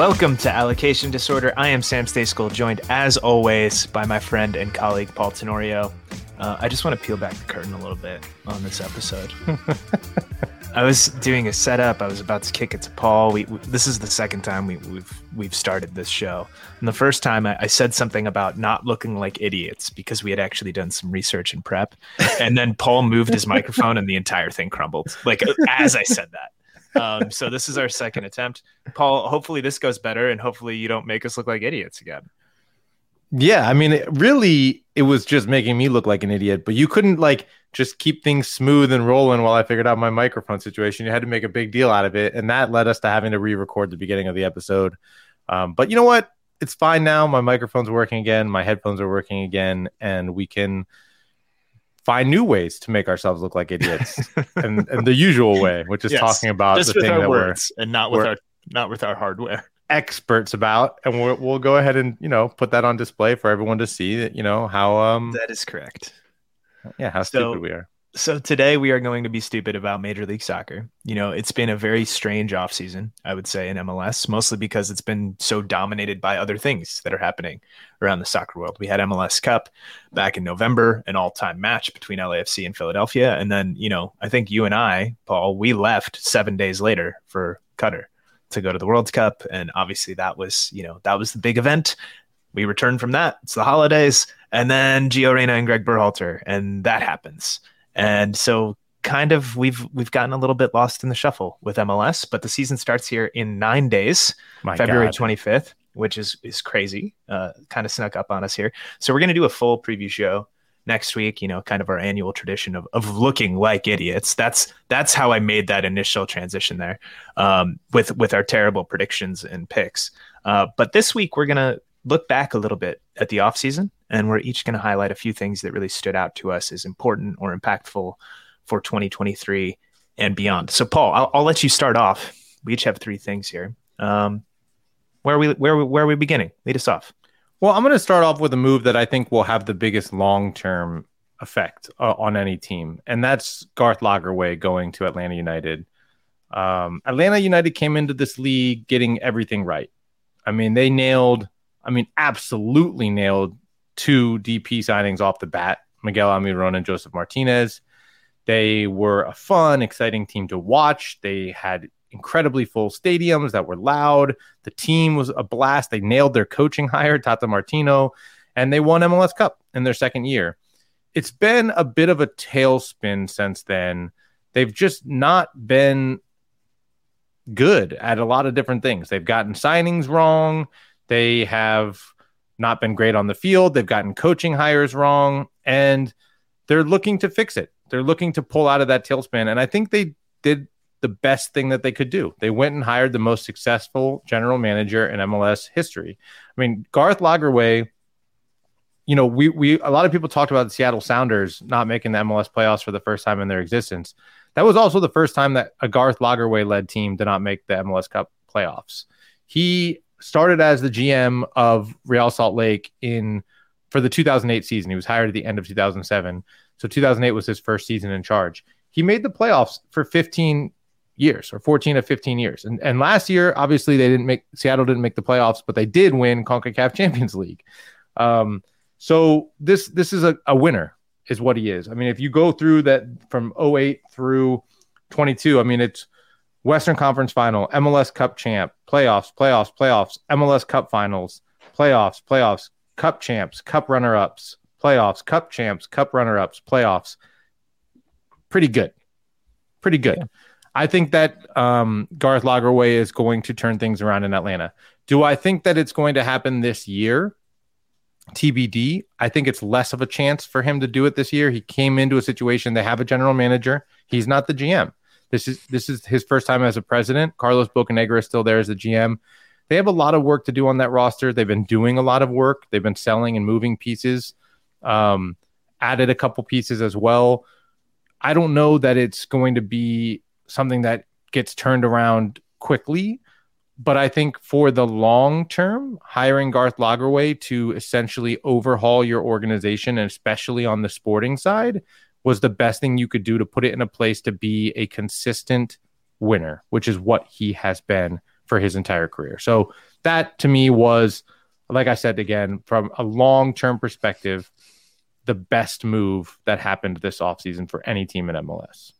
Welcome to Allocation Disorder. I am Sam Stejskal, joined as always by my friend and colleague Paul Tenorio. Uh, I just want to peel back the curtain a little bit on this episode. I was doing a setup. I was about to kick it to Paul. We, we this is the second time we, have we've, we've started this show, and the first time I, I, said something about not looking like idiots because we had actually done some research and prep, and then Paul moved his microphone and the entire thing crumbled. Like as I said that, um, so this is our second attempt. Paul, hopefully this goes better, and hopefully you don't make us look like idiots again. Yeah, I mean, it, really, it was just making me look like an idiot. But you couldn't like just keep things smooth and rolling while I figured out my microphone situation. You had to make a big deal out of it, and that led us to having to re-record the beginning of the episode. Um, but you know what? It's fine now. My microphone's working again. My headphones are working again, and we can find new ways to make ourselves look like idiots and, and the usual way which is yes, talking about just the thing that words we're and not with our not with our hardware. experts about and we'll, we'll go ahead and you know put that on display for everyone to see that you know how um that is correct. yeah how so, stupid we are so today we are going to be stupid about Major League Soccer. You know, it's been a very strange offseason, I would say, in MLS, mostly because it's been so dominated by other things that are happening around the soccer world. We had MLS Cup back in November, an all-time match between LAFC and Philadelphia. And then, you know, I think you and I, Paul, we left seven days later for Qatar to go to the World Cup. And obviously that was, you know, that was the big event. We returned from that. It's the holidays. And then Gio Reyna and Greg Berhalter. And that happens. And so kind of we've we've gotten a little bit lost in the shuffle with MLS, but the season starts here in 9 days, My February God. 25th, which is is crazy. Uh, kind of snuck up on us here. So we're going to do a full preview show next week, you know, kind of our annual tradition of, of looking like idiots. That's that's how I made that initial transition there um, with with our terrible predictions and picks. Uh, but this week we're gonna look back a little bit at the off season and we're each going to highlight a few things that really stood out to us as important or impactful for 2023 and beyond. So, Paul, I'll, I'll let you start off. We each have three things here. Um, where are we where where are we beginning? Lead us off. Well, I'm going to start off with a move that I think will have the biggest long term effect uh, on any team, and that's Garth Lagerwey going to Atlanta United. Um, Atlanta United came into this league getting everything right. I mean, they nailed, I mean, absolutely nailed two DP signings off the bat Miguel Almiron and Josef Martinez. They were a fun, exciting team to watch. They had incredibly full stadiums that were loud. The team was a blast. They nailed their coaching hire, Tata Martino, and they won MLS Cup in their second year. It's been a bit of a tailspin since then. They've just not been good at a lot of different things. They've gotten signings wrong. They have not been great on the field. They've gotten coaching hires wrong, and they're looking to fix it. They're looking to pull out of that tailspin. And I think they did the best thing that they could do. They went and hired the most successful general manager in MLS history. I mean, Garth Lagerwey, you know, we we a lot of people talked about the Seattle Sounders not making the MLS playoffs for the first time in their existence. That was also the first time that a Garth Lagerwey led team did not make the MLS Cup playoffs. He started as the GM of Real Salt Lake in for the 2008 season. He was hired at the end of 2007. So 2008 was his first season in charge. He made the playoffs for 15 years or 14 of 15 years. And and last year, obviously they didn't make Seattle didn't make the playoffs, but they did win CONCACAF Champions League. Um, so this this is a, a winner, is what he is. I mean, if you go through that from 08 through 22, I mean it's Western Conference Final, MLS Cup champ, playoffs, playoffs, playoffs, MLS Cup finals, playoffs, playoffs, Cup champs, Cup runner ups, playoffs, Cup champs, Cup runner ups, playoffs. Pretty good. Pretty good. Yeah. I think that um, Garth Lagerwey is going to turn things around in Atlanta. Do I think that it's going to happen this year? TBD. I think it's less of a chance for him to do it this year. He came into a situation they have a general manager. He's not the GM. This is this is his first time as a president. Carlos Bocanegra is still there as the GM. They have a lot of work to do on that roster. They've been doing a lot of work. They've been selling and moving pieces. Um, added a couple pieces as well. I don't know that it's going to be something that gets turned around quickly. But I think for the long term, hiring Garth Lagerwey to essentially overhaul your organization, and especially on the sporting side, was the best thing you could do to put it in a place to be a consistent winner, which is what he has been for his entire career. So that to me was, like I said again, from a long term perspective, the best move that happened this offseason for any team in MLS.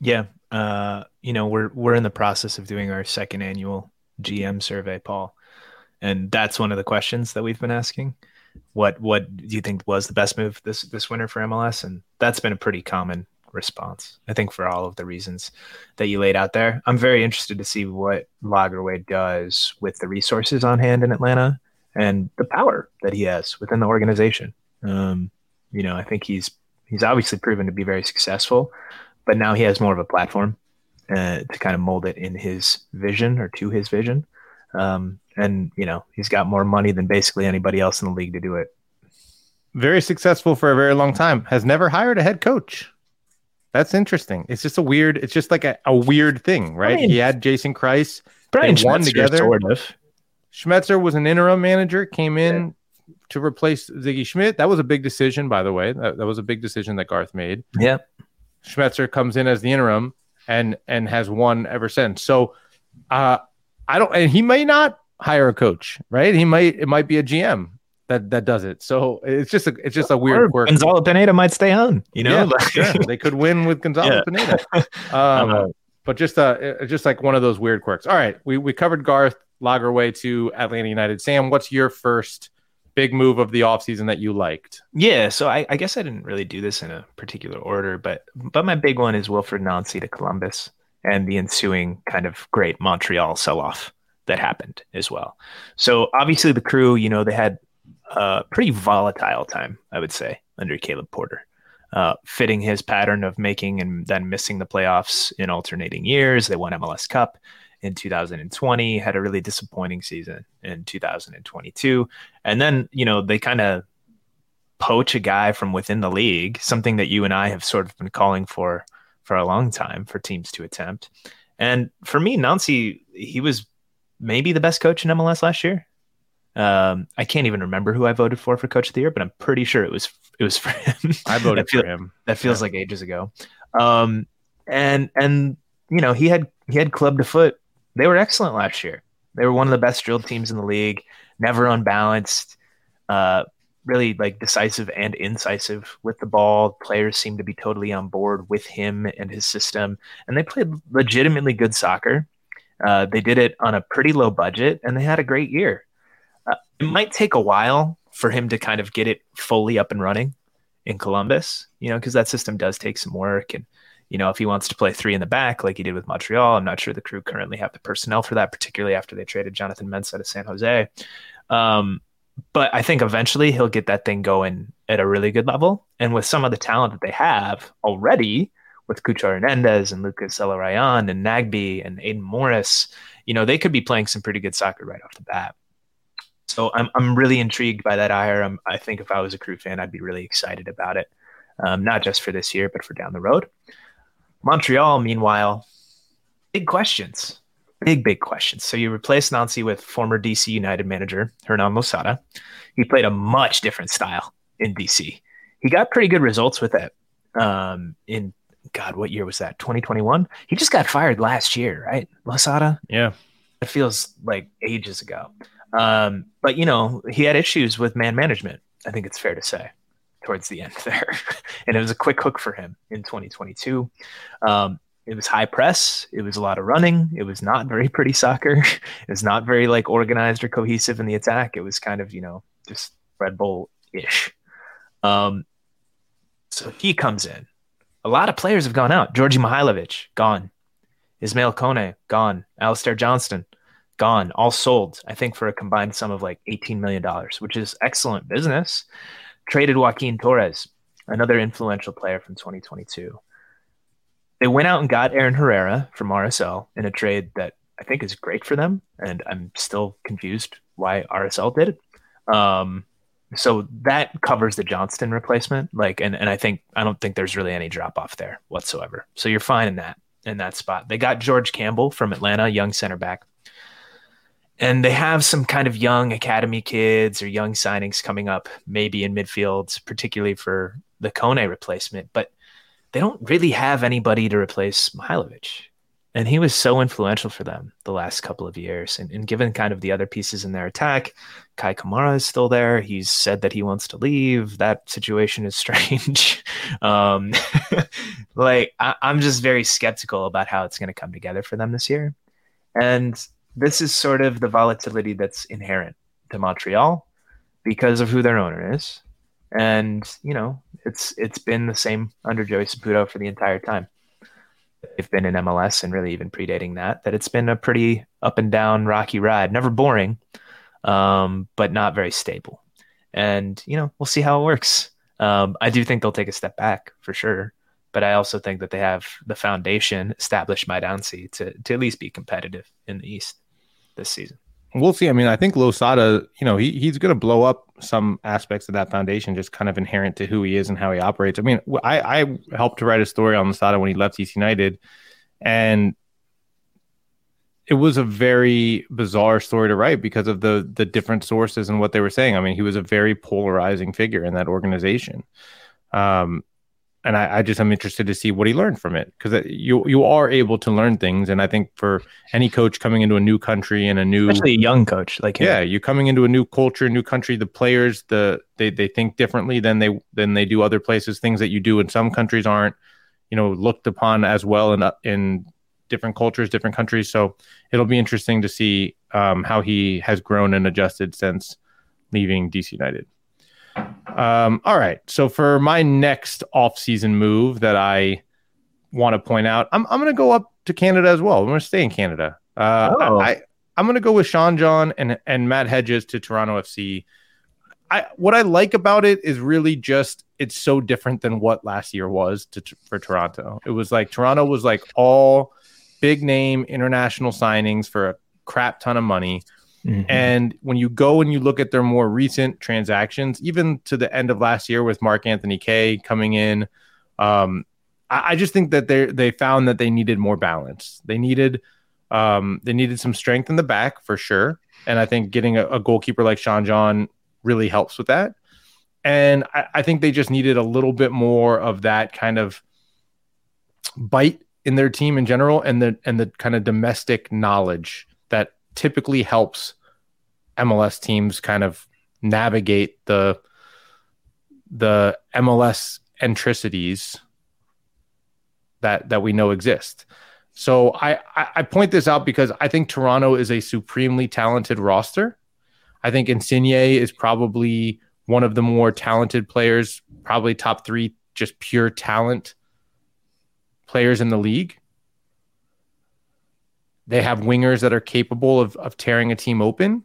Yeah, uh, you know, we're we're in the process of doing our second annual GM survey, Paul, and that's one of the questions that we've been asking. What what do you think was the best move this this winter for MLS? And that's been a pretty common response. I think for all of the reasons that you laid out there. I'm very interested to see what Lagerwey does with the resources on hand in Atlanta and the power that he has within the organization. Um, you know, I think he's he's obviously proven to be very successful but now he has more of a platform uh, to kind of mold it in his vision or to his vision. Um, and you know he's got more money than basically anybody else in the league to do it. Very successful for a very long time. Has never hired a head coach. That's interesting. It's just a weird. It's just like a, a weird thing, right? Mean, he had Jason Kreis. Brian they won together. Sort of. Schmetzer was an interim manager. Came in yeah. to replace Sigi Schmidt. That was a big decision, by the way. That, that was a big decision that Garth made. Yeah. Schmetzer comes in as the interim and and has won ever since. So uh I don't and he may not hire a coach, right? He might it might be a GM that that does it. So it's just a it's just a weird or quirk. Gonzalo Pineda might stay on, you know. Yeah, sure. they could win with Gonzalo yeah. Pineda. Um, but just uh just like one of those weird quirks. All right, we we covered Garth Lagerwey to Atlanta United. Sam, what's your first big move of the offseason that you liked? Yeah, so I, I, guess I didn't really do this in a particular order, but but my big one is Wilfried Nancy to Columbus and the ensuing kind of great Montreal sell-off that happened as well. So obviously the crew, you know, they had a pretty volatile time, I would say, under Caleb Porter. Uh, fitting his pattern of making and then missing the playoffs in alternating years. They won MLS Cup in 2020, had a really disappointing season in 2022. And then, you know, they kind of poach a guy from within the league, something that you and I have sort of been calling for for a long time for teams to attempt. And for me, Nancy, he was maybe the best coach in MLS last year. Um, I can't even remember who I voted for for coach of the year, but I'm pretty sure it was it was for him. I voted feel, for him. That feels yeah. like ages ago. Um, and and you know he had he had Club de Foot they were excellent last year. They were one of the best drilled teams in the league, never unbalanced, uh, really like decisive and incisive with the ball. Players seemed to be totally on board with him and his system, and they played legitimately good soccer. Uh, they did it on a pretty low budget, and they had a great year. Uh, it might take a while for him to kind of get it fully up and running in Columbus, you know, because that system does take some work and you know, if he wants to play three in the back like he did with Montreal, I'm not sure the crew currently have the personnel for that, particularly after they traded Jonathan Mensah to San Jose. Um, but I think eventually he'll get that thing going at a really good level. And with some of the talent that they have already, with Cucho Hernandez and Lucas Zelarayan and Nagbe and Aidan Morris, you know, they could be playing some pretty good soccer right off the bat. So I'm, I'm really intrigued by that hire. I'm, I think if I was a crew fan, I'd be really excited about it, um, not just for this year, but for down the road. Montreal, meanwhile, big questions. Big, big questions. So you replace Nancy with former DC United manager Hernan Losada. He played a much different style in DC. He got pretty good results with it. Um, in God, what year was that? 2021. He just got fired last year, right? Losada. Yeah, it feels like ages ago. Um, but you know, he had issues with man management. I think it's fair to say towards the end there, and it was a quick hook for him in 2022. Um, it was high press. It was a lot of running. It was not very pretty soccer. It was not very like organized or cohesive in the attack. It was kind of you know just Red Bull ish. Um, so he comes in. A lot of players have gone out. Djordje Mihailovic gone. Ismail Kone gone. Alistair Johnston gone. All sold. I think for a combined sum of like eighteen million dollars, which is excellent business. Traded Joaquin Torres, another influential player from 2022. They went out and got Aaron Herrera from RSL in a trade that I think is great for them, and I'm still confused why RSL did it. Um, so that covers the Johnston replacement. Like, and, and I think I don't think there's really any drop off there whatsoever. So you're fine in that in that spot. They got George Campbell from Atlanta, young center back. And they have some kind of young academy kids or young signings coming up, maybe in midfield, particularly for the Kone replacement. But they don't really have anybody to replace Mihailovic and he was so influential for them the last couple of years. And, and, given kind of the other pieces in their attack, Kei Kamara is still there. He's said that he wants to leave. That situation is strange. um, like I, I'm just very skeptical about how it's going to come together for them this year. And this is sort of the volatility that's inherent to Montreal because of who their owner is. And you know, it's it's been the same under Joey Saputo for the entire time they've been in MLS and really even predating that, that it's been a pretty up and down rocky ride. Never boring, um, but not very stable. And, you know, we'll see how it works. Um, I do think they'll take a step back for sure. But I also think that they have the foundation established by Nancy to, to at least be competitive in the East this season. We'll see. I mean, I think Losada, you know, he, he's going to blow up some aspects of that foundation, just kind of inherent to who he is and how he operates. I mean, I, I helped to write a story on Losada when he left DC United, and it was a very bizarre story to write because of the the different sources and what they were saying. I mean, he was a very polarizing figure in that organization. Um, and I, I, just am interested to see what he learned from it because you you are able to learn things, and I think for any coach coming into a new country and a new, especially a young coach like him. yeah, you're coming into a new culture, new country. The players, the they they think differently than they than they do other places. Things that you do in some countries aren't, you know, looked upon as well in in different cultures, different countries. So it'll be interesting to see um, how he has grown and adjusted since leaving DC United. Um, all right. So for my next off-season move that I want to point out, I'm I'm going to go up to Canada as well. I'm going to stay in Canada. Uh, oh. I, I'm going to go with Sean Johnson and and Matt Hedges to Toronto FC. I what I like about it is really just it's so different than what last year was to, for Toronto. It was like Toronto was like all big name international signings for a crap ton of money Mm-hmm. And when you go and you look at their more recent transactions, even to the end of last year with Mark Anthony Kaye coming in, um, I, I, just think that they they found that they needed more balance. They needed um, they needed some strength in the back for sure, and I think getting a, a goalkeeper like Sean Johnson really helps with that. And I, I think they just needed a little bit more of that kind of bite in their team in general, and the and the kind of domestic knowledge that typically helps MLS teams kind of navigate the the MLS entricities that that we know exist. So I, I point this out because I think Toronto is a supremely talented roster. I think Insigne is probably one of the more talented players, probably top three, just pure talent players in the league. They have wingers that are capable of, of tearing a team open.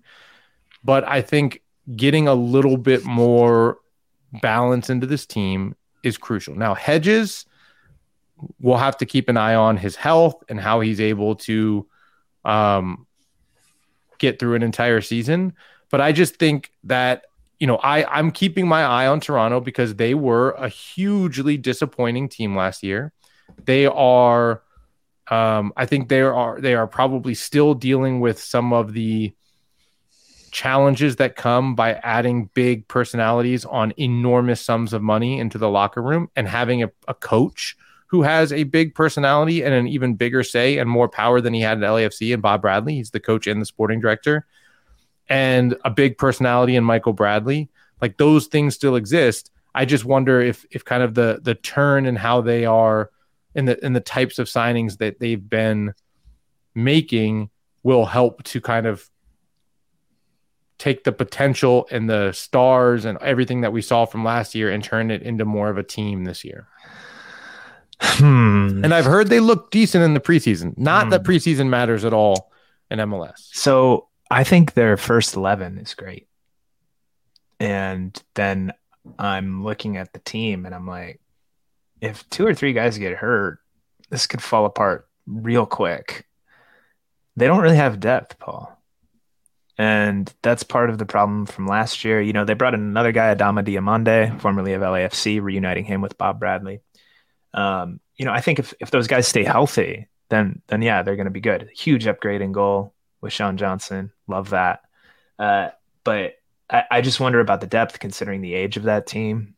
But I think getting a little bit more balance into this team is crucial. Now, Hedges, we'll have to keep an eye on his health and how he's able to um, get through an entire season. But I just think that you know I I'm keeping my eye on Toronto because they were a hugely disappointing team last year. they are. Um, I think they are they are probably still dealing with some of the challenges that come by adding big personalities on enormous sums of money into the locker room and having a, a coach who has a big personality and an even bigger say and more power than he had at LAFC and Bob Bradley. He's the coach and the sporting director, and a big personality in Michael Bradley. Like those things still exist. I just wonder if if kind of the the turn and how they are in the in the types of signings that they've been making will help to kind of take the potential and the stars and everything that we saw from last year and turn it into more of a team this year. Hmm. And I've heard they look decent in the preseason. Not that Hmm. preseason matters at all in MLS. So I think their first 11 is great. And then I'm looking at the team and I'm like, if two or three guys get hurt, this could fall apart real quick. They don't really have depth, Paul. And that's part of the problem from last year. You know, they brought in another guy, Adama Diomande, formerly of LAFC, reuniting him with Bob Bradley. Um, you know, I think if, if those guys stay healthy, then then yeah, they're going to be good. Huge upgrade in goal with Sean Johnson. Love that. Uh, but I, I just wonder about the depth considering the age of that team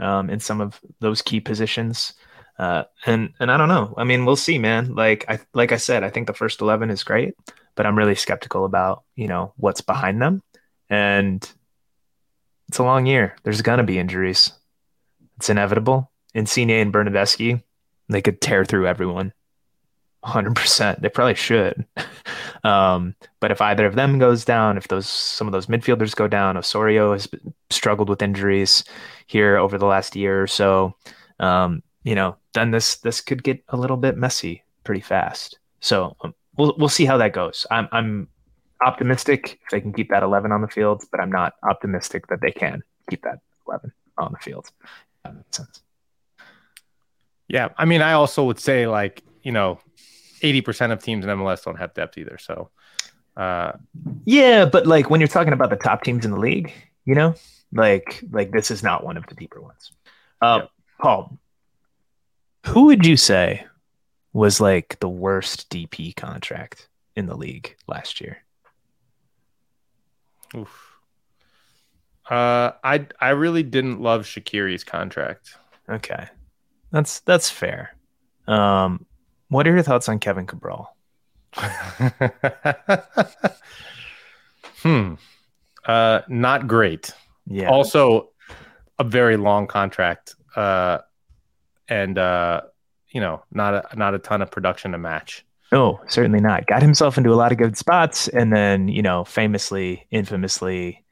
um, in some of those key positions. Uh, and and I don't know. I mean, we'll see, man. Like I like I said, I think the first eleven is great, but I'm really skeptical about you know what's behind them. And it's a long year. There's gonna be injuries. It's inevitable. Insigne and Bernardeschi, they could tear through everyone. 100%. They probably should. um, but if either of them goes down, if those some of those midfielders go down, Osorio has struggled with injuries here over the last year or so. Um, you know, then this this could get a little bit messy pretty fast. So um, we'll we'll see how that goes. I'm I'm optimistic if they can keep that 11 on the field, but I'm not optimistic that they can keep that 11 on the field. That makes sense. Yeah. I mean, I also would say like, you know, 80% of teams in MLS don't have depth either. So uh Yeah, but like when you're talking about the top teams in the league, you know, like like this is not one of the deeper ones. Uh, Paul, who would you say was like the worst DP contract in the league last year? oof. Uh I I really didn't love Shaqiri's contract. Okay, that's that's fair. Um, what are your thoughts on Kevin Cabral? hmm. Uh not great. Yeah, Also a very long contract. Uh and uh you know, not a not a ton of production to match. no, certainly not. Got himself into a lot of good spots, and then you know, famously, infamously,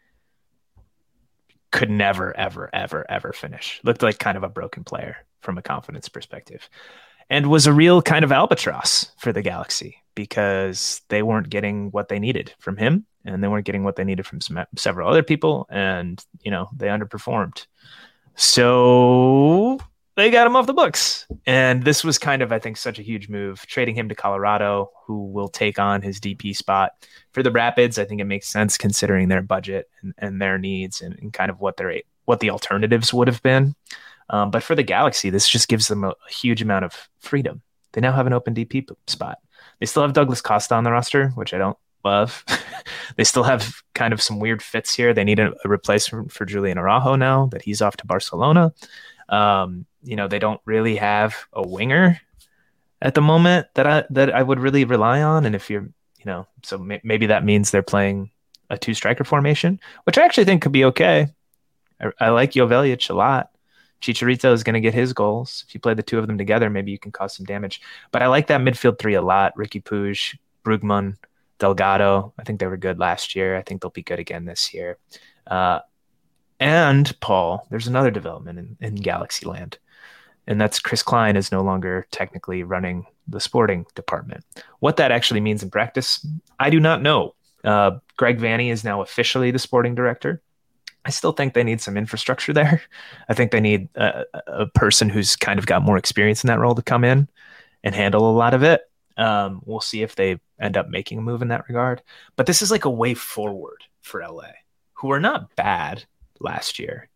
could never, ever, ever, ever finish. Looked like kind of a broken player from a confidence perspective, and was a real kind of albatross for the Galaxy because they weren't getting what they needed from him, and they weren't getting what they needed from some, several other people, and you know, they underperformed. So they got him off the books. And this was kind of, I think, such a huge move, trading him to Colorado, who will take on his DP spot. For the Rapids, I think it makes sense considering their budget and, and their needs and, and kind of what their what the alternatives would have been. Um, but for the Galaxy, this just gives them a, a huge amount of freedom. They now have an open DP spot. They still have Douglas Costa on the roster, which I don't love. they still have kind of some weird fits here. They need a, a replacement for Julian Araujo now that he's off to Barcelona. Um, you know, they don't really have a winger at the moment that I that I would really rely on. And if you're, you know, so may, maybe that means they're playing a two striker formation, which I actually think could be okay. I, I like Joveljic a lot. Chicharito is going to get his goals. If you play the two of them together, maybe you can cause some damage. But I like that midfield three a lot. Riqui Puig, Brugman, Delgado. I think they were good last year. I think they'll be good again this year. Uh, and Paul, there's another development in, in Galaxy Land, and that's Chris Klein is no longer technically running the sporting department. What that actually means in practice, I do not know. Uh, Greg Vanney is now officially the sporting director. I still think they need some infrastructure there. I think they need a, a person who's kind of got more experience in that role to come in and handle a lot of it. Um, we'll see if they end up making a move in that regard. But this is like a way forward for LA, who are not bad last year.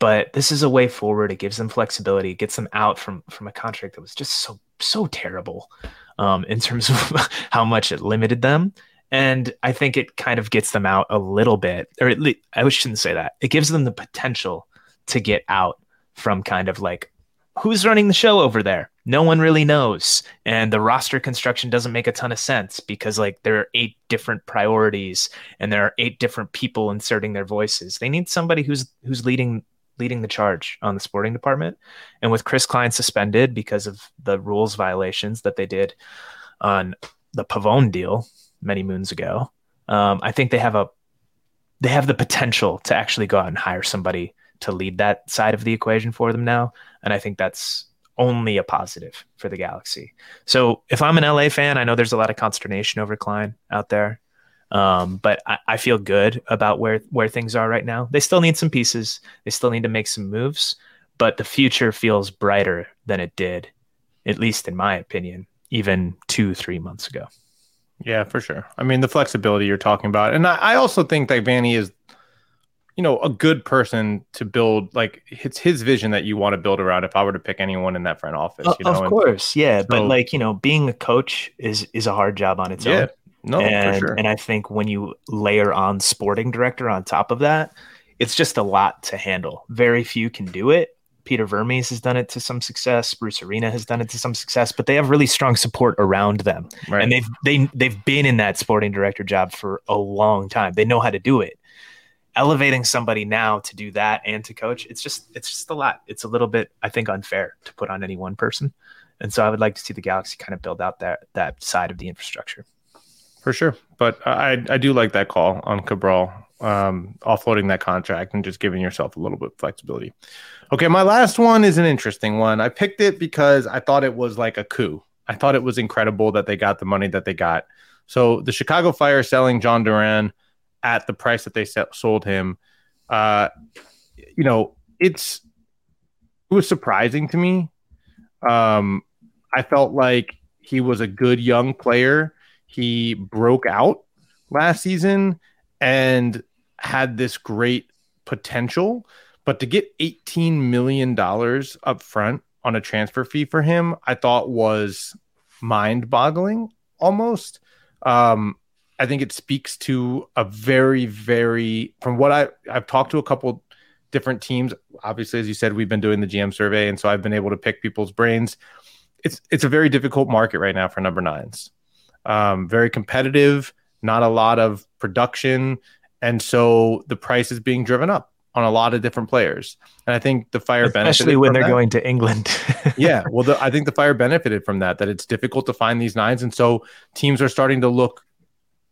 but this is a way forward. It gives them flexibility, it gets them out from from a contract that was just so so terrible um, in terms of how much it limited them. And I think it kind of gets them out a little bit, or at least I shouldn't say that. It gives them the potential to get out from kind of like who's running the show over there? No one really knows. And the roster construction doesn't make a ton of sense because like there are eight different priorities and there are eight different people inserting their voices. They need somebody who's who's leading leading the charge on the sporting department. And with Chris Klein suspended because of the rules violations that they did on the Pavón deal many moons ago, um, I think they have a they have the potential to actually go out and hire somebody to lead that side of the equation for them now. And I think that's only a positive for the Galaxy. So if I'm an LA fan, I know there's a lot of consternation over Klein out there. Um, but I, I, feel good about where where things are right now. They still need some pieces. They still need to make some moves, but the future feels brighter than it did, at least in my opinion, even two three months ago. Yeah, for sure. I mean, the flexibility you're talking about, and I, I also think that Vanney is, you know, a good person to build. Like it's his vision that you want to build around. If I were to pick anyone in that front office, you know, of course, and, yeah. So, but like you know, being a coach is is a hard job on its yeah. own. No, and, for sure. And I think when you layer on sporting director on top of that, it's just a lot to handle. Very few can do it. Peter Vermes has done it to some success. Bruce Arena has done it to some success, but they have really strong support around them, right. and they've they they've been in that sporting director job for a long time. They know how to do it. Elevating somebody now to do that and to coach, it's just it's just a lot. It's a little bit, I think, unfair to put on any one person, and so I would like to see the Galaxy kind of build out that that side of the infrastructure for sure. But I I do like that call on Cabral, um, offloading that contract and just giving yourself a little bit of flexibility. Okay, my last one is an interesting one. I picked it because I thought it was like a coup. I thought it was incredible that they got the money that they got. So the Chicago Fire selling Jhon Duran at the price that they sold him, uh, you know, it's it was surprising to me. Um, I felt like he was a good young player he broke out last season and had this great potential. But to get $18 million up front on a transfer fee for him, I thought was mind boggling almost. Um, I think it speaks to a very, very, from what I, I've talked to a couple different teams. Obviously, as you said, we've been doing the GM survey. And so I've been able to pick people's brains. It's, it's a very difficult market right now for number nines um, very competitive, not a lot of production. And so the price is being driven up on a lot of different players. And I think the fire especially when they're that. going to England. yeah, well, the, I think the fire benefited from that. That it's difficult to find these nines, and so teams are starting to look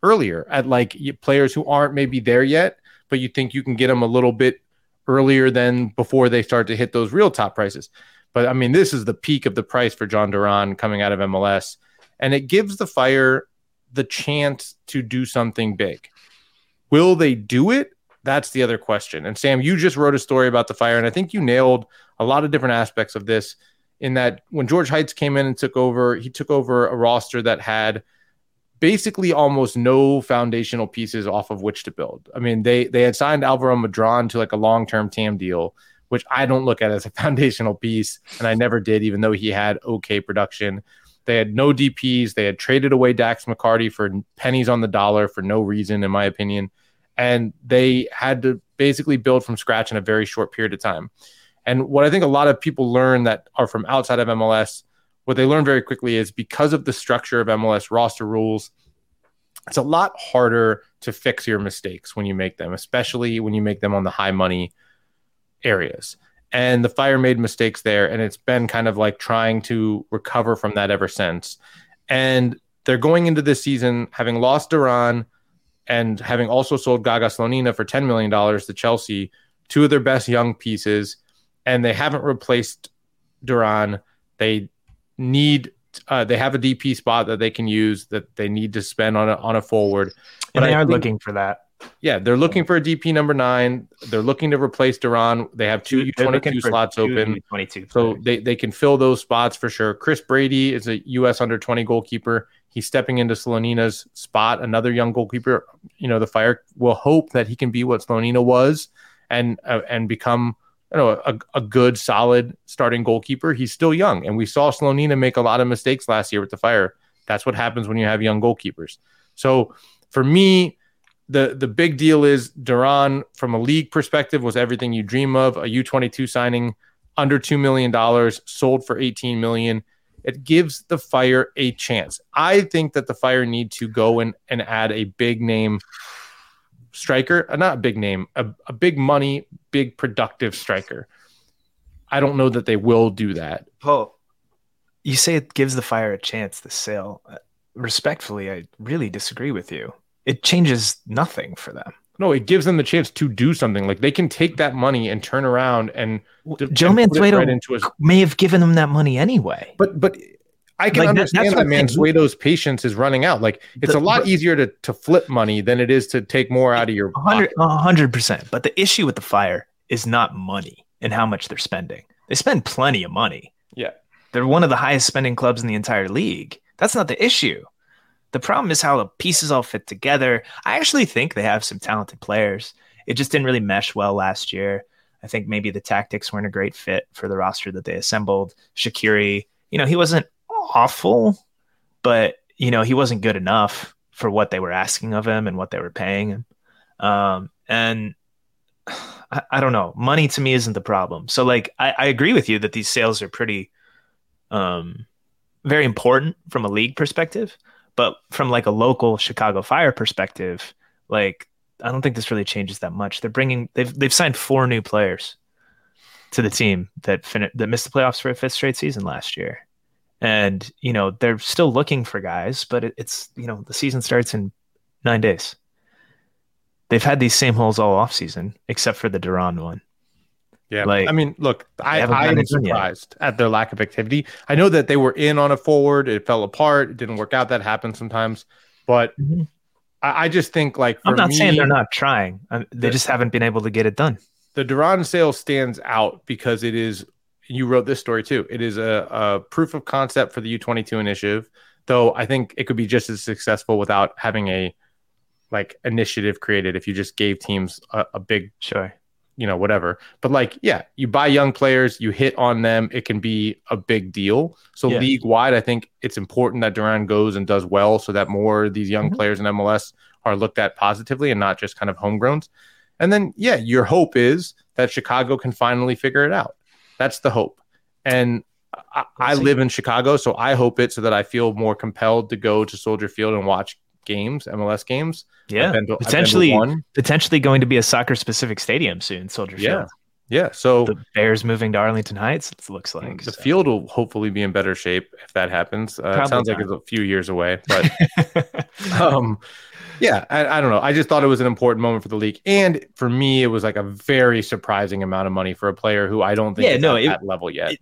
earlier at like players who aren't maybe there yet, but you think you can get them a little bit earlier than before they start to hit those real top prices. But I mean, this is the peak of the price for Jhon Duran coming out of MLS and it gives the fire the chance to do something big. Will they do it? That's the other question. And Sam, you just wrote a story about the fire, and I think you nailed a lot of different aspects of this. In that, when Georg Heitz came in and took over, he took over a roster that had basically almost no foundational pieces off of which to build. I mean, they they had signed Alvaro Medran to like a long term TAM deal, which I don't look at as a foundational piece, and I never did, even though he had okay production. They had no DPs. They had traded away Dax McCarty for pennies on the dollar for no reason, in my opinion. And they had to basically build from scratch in a very short period of time. And what I think a lot of people learn that are from outside of MLS, what they learn very quickly is because of the structure of MLS roster rules, it's a lot harder to fix your mistakes when you make them, especially when you make them on the high money areas and the fire made mistakes there and it's been kind of like trying to recover from that ever since. And they're going into this season having lost duran and having also sold gaga slonina for $10 million to chelsea two of their best young pieces and they haven't replaced duran. They need uh, they have a dp spot that they can use that they need to spend on a, on a forward. And they I are think, looking for that yeah, they're looking for a DP number nine. They're looking to replace Duran. They have two U22 slots open. 22 so they, they can fill those spots for sure. Chris Brady is a U.S. under 20 goalkeeper. He's stepping into Slonina's spot, another young goalkeeper. You know, the Fire will hope that he can be what Slonina was and uh, and become you know, a, a good, solid starting goalkeeper. He's still young, and we saw Slonina make a lot of mistakes last year with the Fire. That's what happens when you have young goalkeepers. So for me, the the big deal is Duran from a league perspective was everything you dream of. A U22 signing under two million dollars, sold for 18 million. It gives the Fire a chance. I think that the Fire need to go and, and add a big name striker, uh, not a big name, a, a big money, big productive striker. I don't know that they will do that. Paul, you say it gives the Fire a chance, the sale. Uh, respectfully, I really disagree with you. It changes nothing for them. No, it gives them the chance to do something. Like they can take that money and turn around and Joe Mansueto right into may have given them that money anyway. But but I can like understand that, that Mansueto's patience is running out. Like it's the, a lot but, easier to to flip money than it is to take more out of your hundred percent. But the issue with the fire is not money and how much they're spending. They spend plenty of money. Yeah. They're one of the highest spending clubs in the entire league. That's not the issue. The problem is how the pieces all fit together. I actually think they have some talented players. It just didn't really mesh well last year. I think maybe the tactics weren't a great fit for the roster that they assembled. Shaqiri, you know, he wasn't awful, but you know, he wasn't good enough for what they were asking of him and what they were paying him. Um, and I, I, don't know. Money to me isn't the problem. So like I, I agree with you that these sales are pretty um very important from a league perspective. But from like a local Chicago Fire perspective, like I don't think this really changes that much. They're bringing they've they've signed four new players to the team that fin- that missed the playoffs for a fifth straight season last year, and you know they're still looking for guys, but it, it's you know the season starts in nine days. They've had these same holes all off season, except for the Duran one. Yeah, like I mean, look, I, I am surprised yet. at their lack of activity. I know that they were in on a forward, it fell apart, it didn't work out. That happens sometimes, but mm-hmm. I, I, just think like I'm not me, saying they're not trying; they the, just haven't been able to get it done. The Duran sale stands out because it is. You wrote this story too. It is a, a proof of concept for the U22 initiative, though I think it could be just as successful without having a like initiative created. If you just gave teams a, a big sure you know, whatever. But like, yeah, you buy young players, you hit on them, it can be a big deal. So yeah. league wide, I think it's important that Duran goes and does well so that more of these young mm-hmm. players in MLS are looked at positively and not just kind of homegrowns. And then, yeah, your hope is that Chicago can finally figure it out. That's the hope. And I, I live in Chicago, so I hope it so that I feel more compelled to go to Soldier Field and watch games, MLS games. Yeah, potentially, potentially going to be a soccer specific stadium soon. Soldier yeah. Field. Yeah, so the Bears moving to Arlington Heights. It looks like the so. field will hopefully be in better shape if that happens. Uh, it sounds not. like it's a few years away, but um, yeah, I, I, don't know. I just thought it was an important moment for the league, and for me, it was like a very surprising amount of money for a player who I don't think yeah, no, at it, that level yet. It,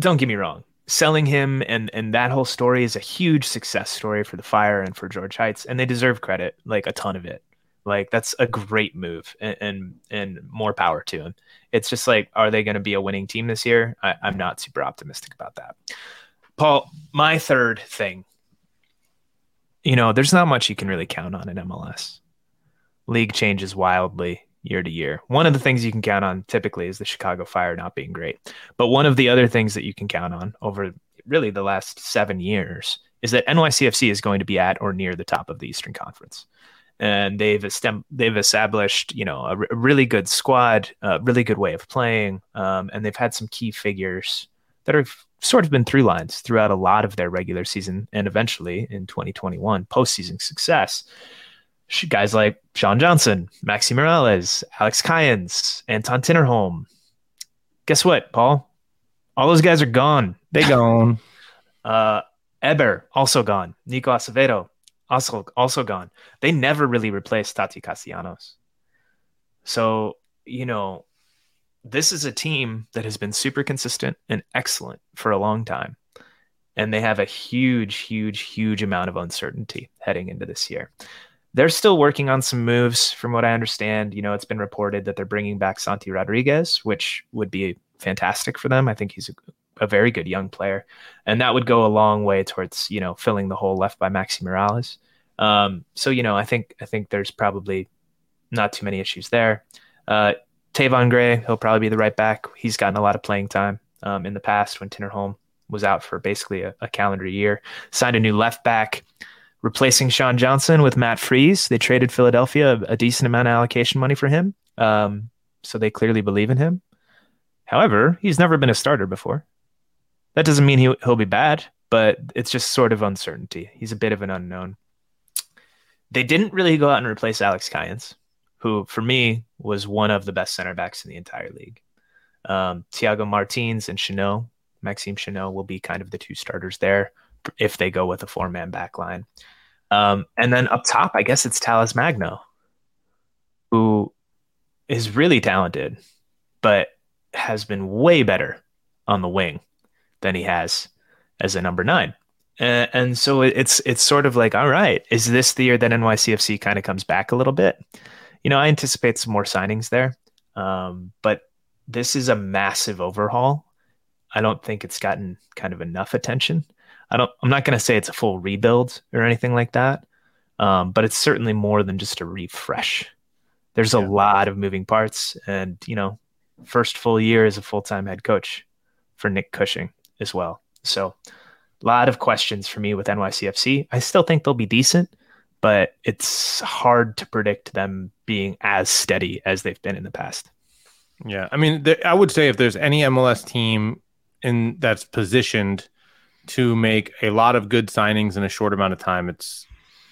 don't get me wrong selling him and and that whole story is a huge success story for the fire and for Georg Heitz and they deserve credit like a ton of it. Like that's a great move and and, and more power to him. It's just like are they going to be a winning team this year? I, i'm not super optimistic about that. Paul my third thing. You know there's not much you can really count on in mls league changes wildly year to year. One of the things you can count on typically is the Chicago Fire not being great. But one of the other things that you can count on over really the last seven years is that NYCFC is going to be at or near the top of the Eastern Conference. And they've estem- they've established, you know, a, r- a really good squad, a really good way of playing, um, and they've had some key figures that have sort of been through lines throughout a lot of their regular season and eventually in 2021 postseason success guys like Sean Johnson, Maxi Moralez, Alex Callens, Anton Tinnerholm. Guess what, Paul? All those guys are gone. They gone. uh, Eber also gone. Nico Acevedo also also gone. They never really replaced Tati Castellanos. So you know, this is a team that has been super consistent and excellent for a long time. And they have a huge, huge, huge amount of uncertainty heading into this year they're still working on some moves from what I understand. You know, it's been reported that they're bringing back Santi Rodriguez, which would be fantastic for them. I think he's a, a, very good young player, and that would go a long way towards, you know, filling the hole left by Maxi Moralez. Um, so, you know, I think, I think there's probably not too many issues there. Uh, Tayvon Gray, he'll probably be the right back. He's gotten a lot of playing time um, in the past when Tinnerholm was out for basically a, a, calendar year. Signed a new left back, replacing Sean Johnson with Matt Freese. They traded Philadelphia a, a decent amount of allocation money for him. Um, so they clearly believe in him. However, he's never been a starter before. That doesn't mean he, he'll be bad, but it's just sort of uncertainty. He's a bit of an unknown. They didn't really go out and replace Alex Callens, who for me was one of the best center backs in the entire league. Um, Thiago Martins and Chanot, Maxime Chanot will be kind of the two starters there if they go with a four man back line. Um, and then up top, I guess it's Talles Magno, who is really talented, but has been way better on the wing than he has as a number nine. Uh, and so it's it's sort of like, all right, is this the year that NYCFC kind of comes back a little bit? You know, I anticipate some more signings there, um, but this is a massive overhaul. I don't think it's gotten kind of enough attention. I don't. I'm not going to say it's a full rebuild or anything like that, um, but it's certainly more than just a refresh. There's yeah. a lot of moving parts, and you know, first full year as a full time head coach for Nick Cushing as well. So a lot of questions for me with NYCFC. I still think they'll be decent, but it's hard to predict them being as steady as they've been in the past. Yeah, I mean, I would say if there's any MLS team in that's positioned to make a lot of good signings in a short amount of time, it's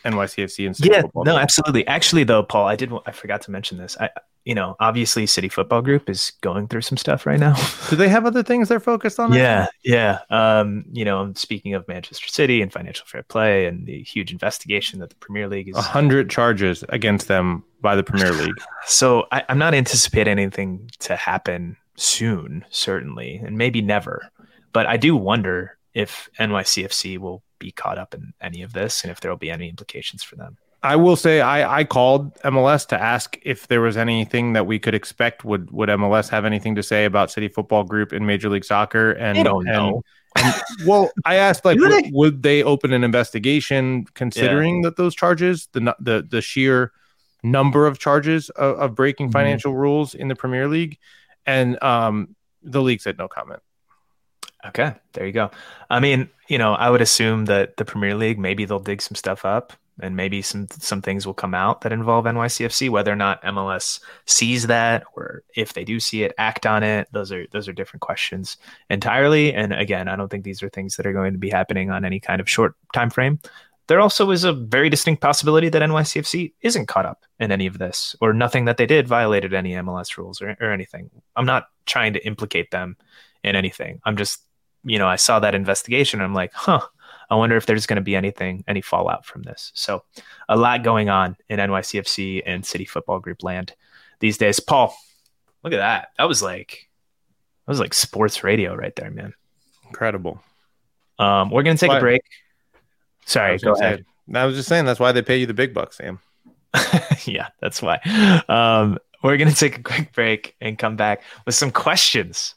NYCFC and City yeah, no, absolutely. Actually, though, Paul, I did I forgot to mention this. I you know, obviously City Football Group is going through some stuff right now. Do they have other things they're focused on? Yeah, yeah. Um, you know, speaking of Manchester City and financial fair play and the huge investigation that the Premier League is a hundred charges against them by the Premier League. so I, I'm not anticipating anything to happen soon, certainly, and maybe never. But I do wonder if NYCFC will be caught up in any of this and if there will be any implications for them. I will say I, I called MLS to ask if there was anything that we could expect. Would would MLS have anything to say about City Football Group in Major League Soccer? And they don't and, know. And, well, I asked like, would, would, they open an investigation considering yeah. that those charges, the the the sheer number of charges of, of breaking mm-hmm. financial rules in the Premier League, and um, the league said no comment. Okay, there you go. I mean, you know, I would assume that the Premier League maybe they'll dig some stuff up and maybe some some things will come out that involve NYCFC. Whether or not MLS sees that, or if they do see it, act on it. Those are those are different questions entirely. And again, I don't think these are things that are going to be happening on any kind of short time frame. There also is a very distinct possibility that NYCFC isn't caught up in any of this, or nothing that they did violated any MLS rules or, or anything. I'm not trying to implicate them in anything. I'm just, you know, I saw that investigation. I'm like, huh I wonder if there's going to be anything, any fallout from this. So, a lot going on in NYCFC and City Football Group land these days. Paul, look at that. That was like, that was like sports radio right there, man. Incredible. Um, we're going to take why? a break. Sorry, go ahead. Say, I was just saying that's why they pay you the big bucks, Sam. yeah, that's why. Um, we're going to take a quick break and come back with some questions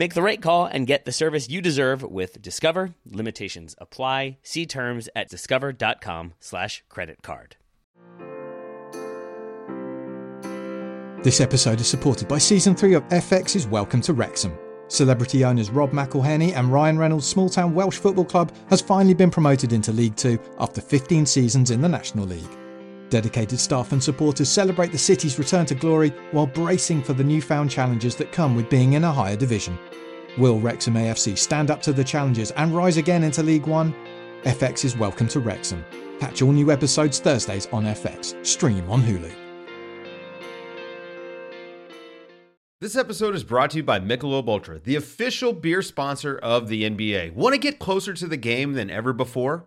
Make the right call and get the service you deserve with Discover. Limitations apply. See terms at discover.com slash credit card. This episode is supported by Season 3 of FX's Welcome to Wrexham. Celebrity owners Rob McElhenney and Ryan Reynolds' small town Welsh football club has finally been promoted into League Two after 15 seasons in the National League. Dedicated staff and supporters celebrate the city's return to glory while bracing for the newfound challenges that come with being in a higher division. Will Wrexham AFC stand up to the challenges and rise again into League One? FX is Welcome to Wrexham. Catch all new episodes Thursdays on FX. Stream on Hulu. This episode is brought to you by Michelob Ultra, the official beer sponsor of the NBA. Want to get closer to the game than ever before?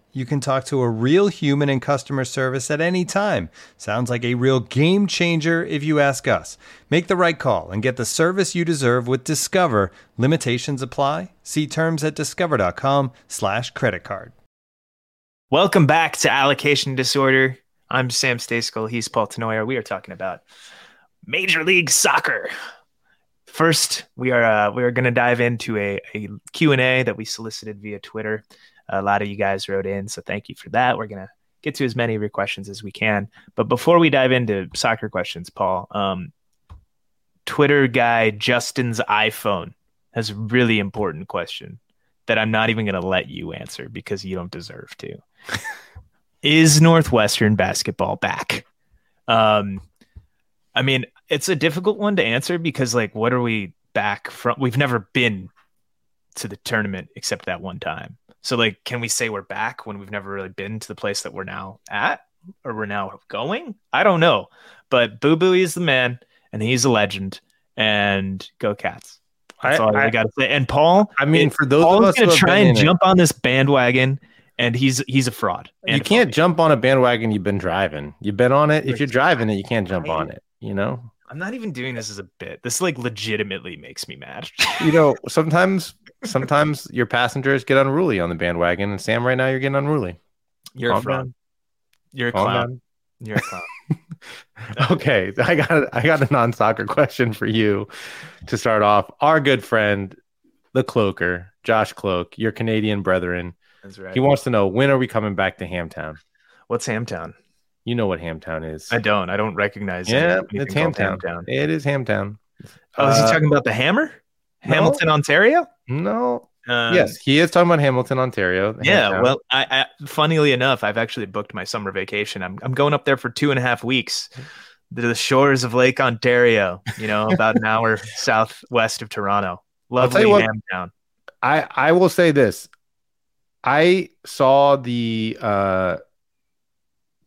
You can talk to a real human in customer service at any time. Sounds like a real game changer if you ask us. Make the right call and get the service you deserve with Discover. Limitations apply. See terms at discover.com/slash credit card. Welcome back to Allocation Disorder. I'm Sam Stejskal. He's Paul Tenorio. We are talking about Major League Soccer. First, we are uh, we are going to dive into a, a Q&A that we solicited via Twitter. A lot of you guys wrote in, so thank you for that. We're going to get to as many of your questions as we can. But before we dive into soccer questions, Paul, um, Twitter guy Justin's iPhone has a really important question that I'm not even going to let you answer because you don't deserve to. Is Northwestern basketball back? Um, I mean, it's a difficult one to answer because, like, what are we back from? We've never been to the tournament except that one time. So, like, can we say we're back when we've never really been to the place that we're now at or we're now going? I don't know. But Boo Boo is the man and he's a legend. And go Cats. That's I- all I, I- got to say. And Paul, I mean, for those of Paul's us gonna try and in it- jump on this bandwagon, and he's he's a fraud. you a can't phony. jump on a bandwagon you've been driving. You've been on it. If you're driving it, you can't jump on it. You know. I'm not even doing this as a bit. This like legitimately makes me mad. You know. Sometimes, sometimes your passengers get unruly on the bandwagon, and Sam, right now, you're getting unruly. You're Calm a fraud. You're a Calm clown. down. You're a clown. Okay, I got I got a non-soccer question for you to start off. Our good friend, the Cloaker, Josh Cloak, your Canadian brethren, That's right. he wants to know when are we coming back to Hamtown? What's Hamtown? You know what Hamtown is? I don't. I don't recognize. yeah, it's called Hamtown. It is Hamtown. Oh, is he Uh, talking about the Hammer? no. Hamilton, Ontario. No. Um, yes, he is talking about Hamilton, Ontario. Yeah. Well, I, I funnily enough, I've actually booked my summer vacation. I'm I'm going up there for two and a half weeks. To the shores of Lake Ontario, you know, about an hour southwest of Toronto. Lovely what-. I I will say this. I saw the uh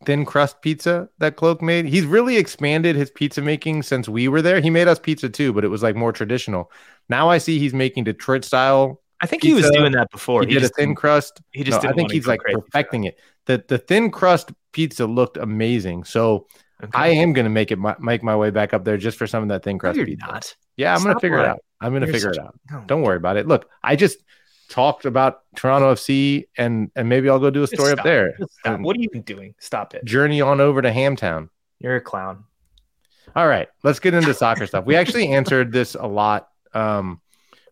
thin crust pizza that Cloak made. He's really expanded his pizza making since we were there. He made us pizza too, but it was like more traditional. Now I see he's making Detroit style. I think he was doing that before. he, did a thin crust. He just No, I think he's like crazy for it. perfecting it. The the thin crust pizza looked amazing. So Okay. I am gonna make it my, make my way back up there just for some of that thin No, crust you're pizza. not. Yeah, I'm gonna Stop figure it out. I'm gonna You're figure it out. No. Don't worry about it. Look, I just talked about Toronto FC and and maybe I'll go do a story up there. What are you doing? Stop it. Journey on over to Hamtown. You're a clown. All right, let's get into soccer stuff. We actually answered this a lot. Um,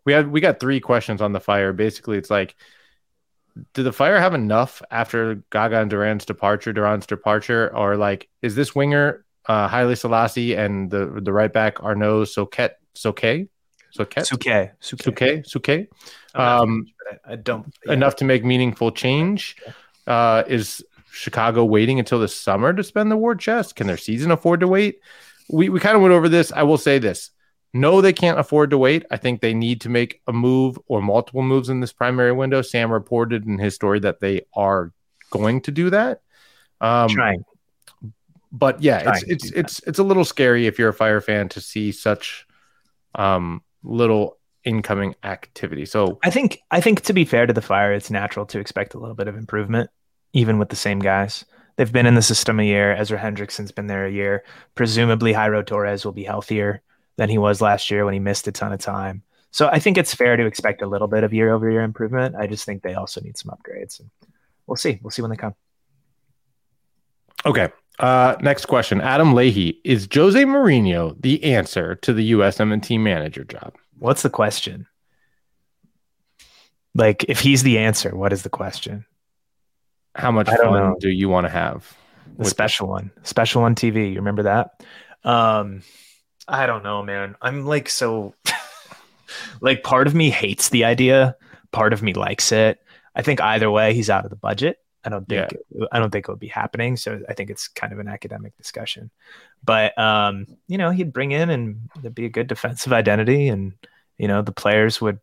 we had we got three questions on the fire. Basically, it's like, did the fire have enough after Gaga and Duran's departure, Duran's departure, or like is this winger uh Haile Selassie and the the right back Arnaud Soket Soke Suke. Suke. Suke Suke um, I don't. yeah. enough to make meaningful change? Uh, is Chicago waiting until the summer to spend the war chest? Can their season afford to wait? We we kind of went over this. I will say this. No, they can't afford to wait. I think they need to make a move or multiple moves in this primary window. Sam reported in his story that they are going to do that. Um, Trying. but yeah, it's it's it's it's a little scary if you're a fire fan to see such um little incoming activity. So I think I think to be fair to the fire, it's natural to expect a little bit of improvement, even with the same guys. They've been in the system a year. Ezra Hendrickson's been there a year. Presumably, Jairo Torres will be healthier than he was last year when he missed a ton of time. So I think it's fair to expect a little bit of year over year improvement. I just think they also need some upgrades. And we'll see. We'll see when they come. Okay. Uh, next question. Adam Leahy. Is Jose Mourinho the answer to the USMNT manager job? What's the question? Like, if he's the answer, what is the question? How much I fun know. do you want to have? The special one, special on TV. You remember that? Um, I don't know, man. I'm like so, like, part of me hates the idea, part of me likes it. I think either way, he's out of the budget. I don't think I don't think it would be happening. So I think it's kind of an academic discussion. But um, you know, he'd bring in and there'd be a good defensive identity and You know, the players would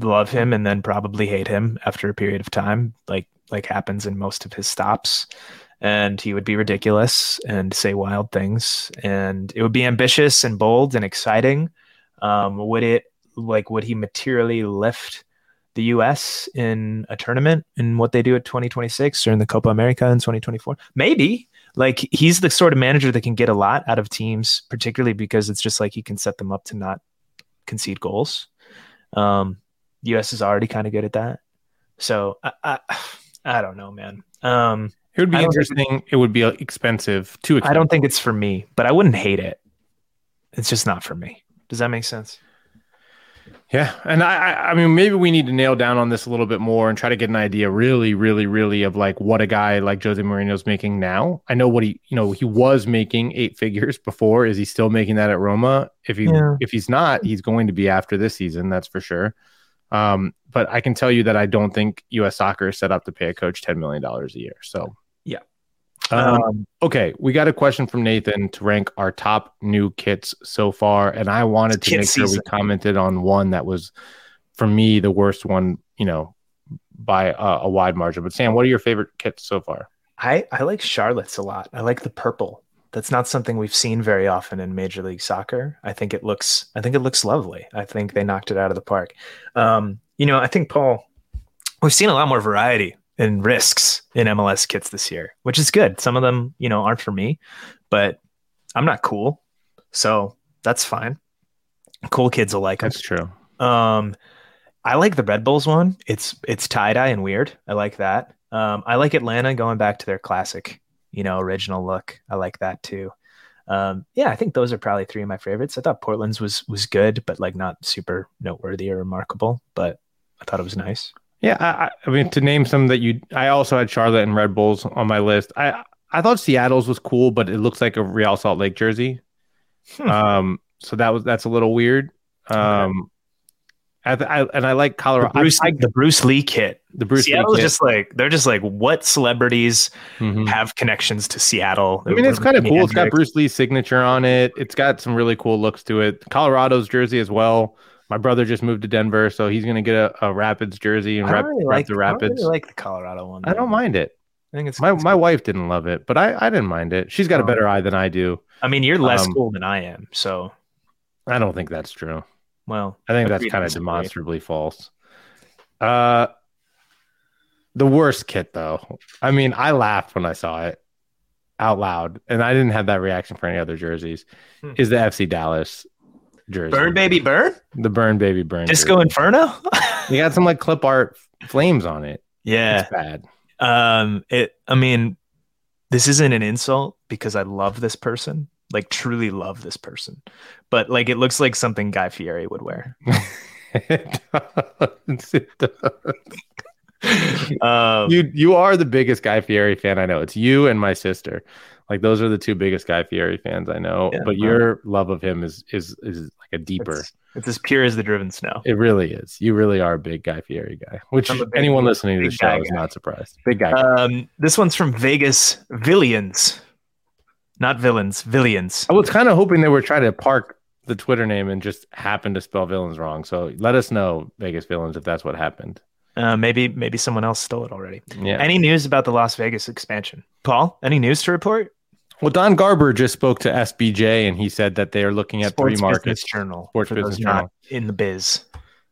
love him and then probably hate him after a period of time, like like happens in most of his stops. And he would be ridiculous and say wild things, and it would be ambitious and bold and exciting. Um, would it like would he materially lift the U.S. in a tournament in what they do at 2026 or in the Copa America in 2024? Maybe. Like he's the sort of manager that can get a lot out of teams, particularly because it's just like he can set them up to not concede goals. Um, U.S. is already kind of good at that. So I, I, I don't know, man. Um, It would be I don't think- interesting. It would be expensive. Too expensive. I don't think it's for me, but I wouldn't hate it. It's just not for me. Does that make sense? Yeah, and I, I, mean, maybe we need to nail down on this a little bit more and try to get an idea, really, really, really, of like what a guy like Jose Mourinho is making now. I know what he, you know, he was making eight figures before. Is he still making that at Roma? If he, Yeah. if he's not, he's going to be after this season. That's for sure. Um, but I can tell you that I don't think U.S. Soccer is set up to pay a coach ten million dollars a year. So. Um, okay, we got a question from Nathan to rank our top new kits so far, and I wanted to Kit make sure we commented on one that was, for me, the worst one. You know, by a, a wide margin. But Sam, what are your favorite kits so far? I, I like Charlotte's a lot. I like the purple. That's not something we've seen very often in Major League Soccer. I think it looks I think it looks lovely. I think they knocked it out of the park. Um, you know, I think Paul, we've seen a lot more variety in risks in MLS kits this year, which is good. Some of them, you know, aren't for me, but I'm not cool. So that's fine. Cool kids will like them. That's true. Um, I like the Red Bulls one. It's it's tie dye and weird. I like that. Um, I like Atlanta going back to their classic, you know, original look. I like that too. Um, yeah, I think those are probably three of my favorites. I thought Portland's was was good, but like not super noteworthy or remarkable. But I thought it was nice. Yeah, I, I- mean to name some that you, I also had Charlotte and Red Bulls on my list. I I thought Seattle's was cool, but it looks like a Real Salt Lake jersey. Hmm. Um, so that was that's a little weird. Um, I, I, and I like Colorado. I- Bruce, I- the Bruce Lee kit. the Bruce Lee Seattle's kit. just like they're just like what celebrities Mhm. have connections to Seattle. I mean, it's kind of cool. It's got Bruce Lee's signature on it. It's got some really cool looks to it. Colorado's jersey as well. My brother just moved to Denver, so he's gonna get a, a Rapids jersey and I rep, really rep like the I Rapids. really like the Colorado one. I don't mind it. I think it's My it's my wife didn't love it, but I, I didn't mind it. She's got a Oh. better eye than I do. I mean, you're less Um, cool than I am, so I don't think that's true. well. I think that's kind of demonstrably false. Uh, the worst kit though. I mean, I laughed when I saw it out loud, and I didn't have that reaction for any other jerseys. Hmm. Is the FC Dallas jersey? Burn baby burn, the burn baby burn. Disco jersey. Inferno. You got some like clip art flames on it. yeah. It's bad. Um. It. I mean, this isn't an insult because I love this person, like truly love this person, but like it looks like something Guy Fieri would wear. It does. It does. Um. you you are the biggest Guy Fieri fan I know. It's you and my sister. Like those are the two biggest Guy Fieri fans I know. Yeah, but wow. your love of him is is is like a deeper. It's, it's as pure as the driven snow. It really is. You really are a big Guy Fieri guy. Which big- anyone listening to the guy show is guy. not surprised. Big guy. Um. This one's from Vegas Villians, not villains. Villians. I was kind of hoping they were trying to park the Twitter name and just happened to spell villains wrong. So let us know, Vegas villains, if that's what happened. Uh, maybe maybe someone else stole it already. Yeah. Any news about the Las Vegas expansion? Paul, any news to report? Well, Don Garber just spoke to SBJ and he said that they are looking at Sports three markets. Business Journal. Sports Business Journal. in the biz.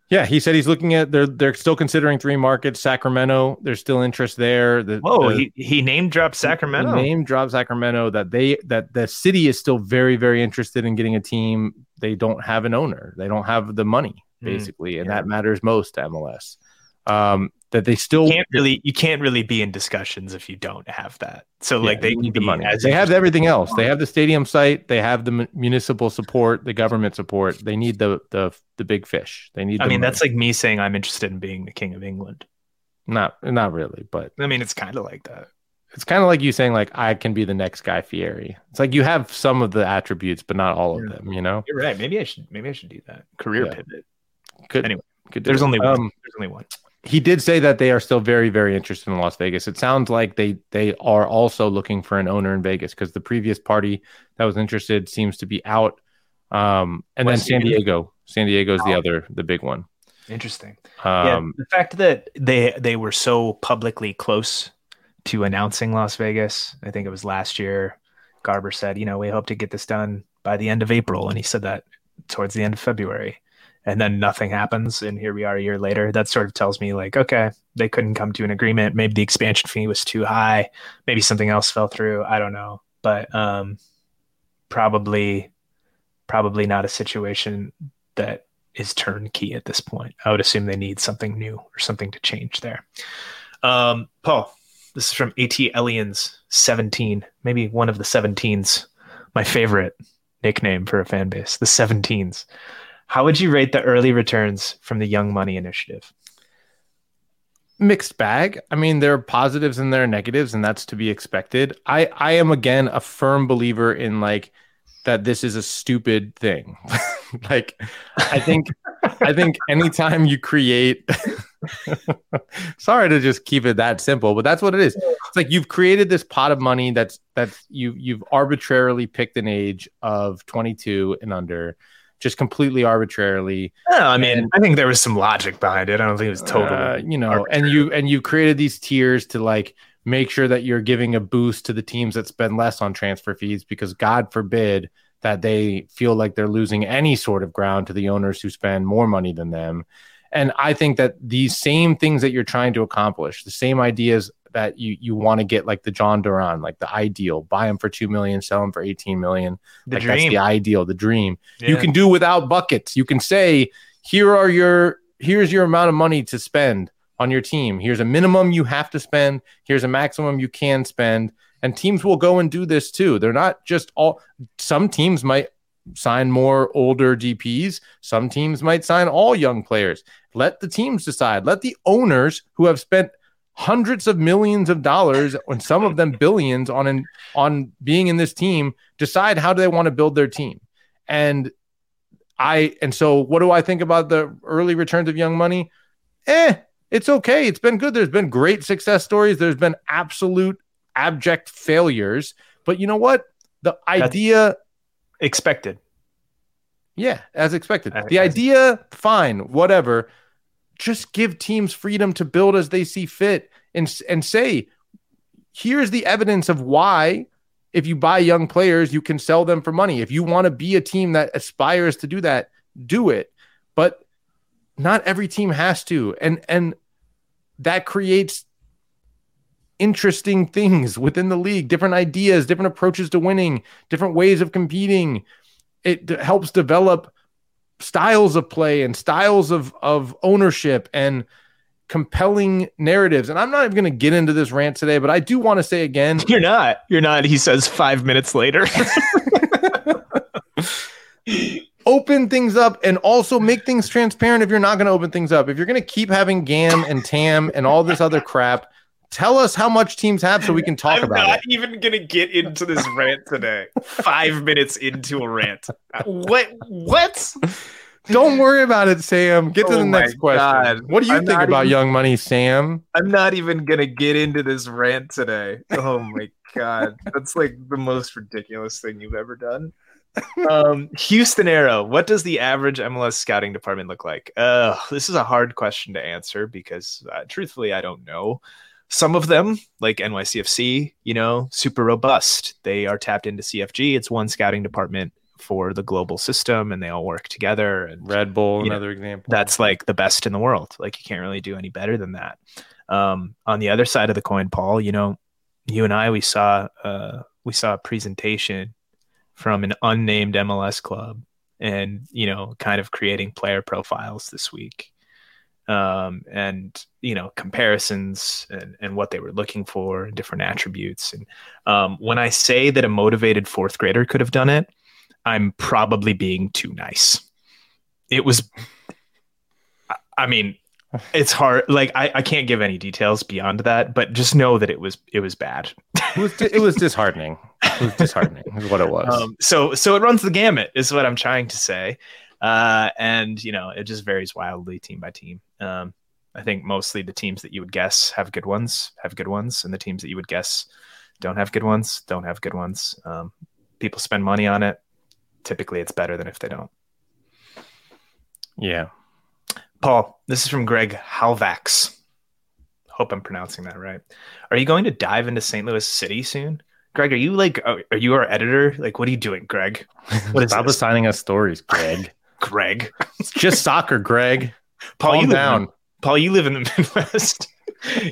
Yeah, he said he's looking at they're they're still considering three markets. Sacramento, there's still interest there. The, Whoa, the- he, he name dropped Sacramento. Name drop Sacramento that they that the city is still very very interested in getting a team. They don't have an owner. They don't have the money Hmm, basically, and yeah. that matters most to MLS. Um, that they still you can't really you can't really be in discussions if you don't have that. So yeah, like they need the money. They have everything else. They have the stadium site. They have the mu- municipal support, the government support. They need the the the big fish. They need. I mean, money. that's like me saying I'm interested in being the king of England. not not really, but I mean, it's kind of like that. it's kind of like you saying like I can be the next Guy Fieri. It's like you have some of the attributes, but not all of them. You know, You're right. Maybe I should maybe I should do that. Career Yeah. pivot. Could, Anyway, could There's it. only one. Um, There's only one. He did say that they are still very very interested in Las Vegas. It sounds like they they are also looking for an owner in Vegas because the previous party that was interested seems to be out Um, and West then San? Diego. San Diego's the Oh. other, the big one. Interesting. yeah, Um, the fact that they they were so publicly close to announcing Las Vegas, I think it was last year. Garber said, you know, we hope to get this done by the end of April, and he said that towards the end of February, and then nothing happens, and here we are a year later. That sort of tells me like, okay, they couldn't come to an agreement. Maybe the expansion fee was too high. Maybe something else fell through. I don't know, but um, probably probably not a situation that is turnkey at this point. I would assume they need something new or something to change there. Um, Paul, this is from AT Elians 17, maybe one of the 17s, my favorite nickname for a fan base, the 17s. How would you rate the early returns from the Young Money Initiative? mixed bag. I mean, there are positives and there are negatives, and that's to be expected. I I am again a firm believer in like that this is a stupid thing. like I think I think anytime you create sorry to just keep it that simple, but that's what it is. It's like you've created this pot of money that's that's you you've arbitrarily picked an age of 22 and under just completely arbitrarily I mean, And- I think there was some logic behind it. I don't think it was totally. uh, you know and you and you created these tiers to like make sure that you're giving a boost to the teams that spend less on transfer fees because god forbid that they feel like they're losing any sort of ground to the owners who spend more money than them and i think that these same things that you're trying to accomplish the same ideas that you you want to get like the Jhon Duran like the ideal buy him for 2 million sell him for 18 million the like that's the ideal the dream you can do without buckets. You can say, here are your here's your amount of money to spend on your team. Here's a minimum you have to spend. Here's a maximum you can spend. And teams will go and do this too. They're not just all some teams might sign more older DPs. Some teams might sign all young players. Let the teams decide. Let the owners who have spent hundreds of millions of dollars and some of them billions on an, on being in this team decide how do they want to build their team. And I and so what do I think about the early returns of young money? Eh, it's okay. It's been good. There's been great success stories. There's been absolute abject failures. But you know what? The idea, expected. yeah, as expected. The idea, fine, whatever. Just give teams freedom to build as they see fit and and say, here's the evidence of why if you buy young players, you can sell them for money. If you want to be a team that aspires to do that, do it. But not every team has to. And and that creates interesting things within the league, different ideas, different approaches to winning, different ways of competing. It helps develop styles of play and styles of of ownership and compelling narratives. And I'm not even going to get into this rant today, but I do want to say again, You're not. You're not. He says five minutes later. open things up and also make things transparent if you're not going to open things up. If you're going to keep having GAM and TAM and all this other crap, tell us how much teams have so we can talk I'm about it. I'm not even gonna get into this rant today. Five minutes into a rant. What? What? Don't worry about it, Sam. Get to Oh the next question. God. What do you I'm think about even- Young Money, Sam? I'm not even gonna get into this rant today. Oh my god, that's like the most ridiculous thing you've ever done. Um, Houston Arrow. What does the average MLS scouting department look like? Uh, this is a hard question to answer because, uh, truthfully, I don't know. Some of them, like NYCFC, you know, super robust. They are tapped into CFG. It's one scouting department for the global system, and they all work together. And Red Bull, You know, another example. that's like the best in the world. Like you can't really do any better than that. Um, on the other side of the coin, Paul, you know, you and I we saw uh, we saw a presentation from an unnamed MLS club, and you know, kind of creating player profiles this week, um, and you know, comparisons and and what they were looking for, and different attributes. And um, when I say that a motivated fourth grader could have done it, I'm probably being too nice. It was I- I mean, it's hard. Like I, I can't give any details beyond that, but just know that it was it was bad. it was, it was disheartening. It was disheartening, is what it was. Um, so so it runs the gamut, is what I'm trying to say. Uh, and you know, it just varies wildly team by team. Um, I think mostly the teams that you would guess have good ones have good ones, and the teams that you would guess don't have good ones don't have good ones. Um, people spend money on it. typically it's better than if they don't. Yeah. Paul, this is from Greg Halvax. Hope I'm pronouncing that right. Are you going to dive into St. Louis City soon? Greg, are you like, are you our editor? Like, what are you doing, Greg? What is Stop assigning us stories, Greg. Greg? it's just soccer, Greg. Paul, Calm you down. In, Paul, you live in the Midwest.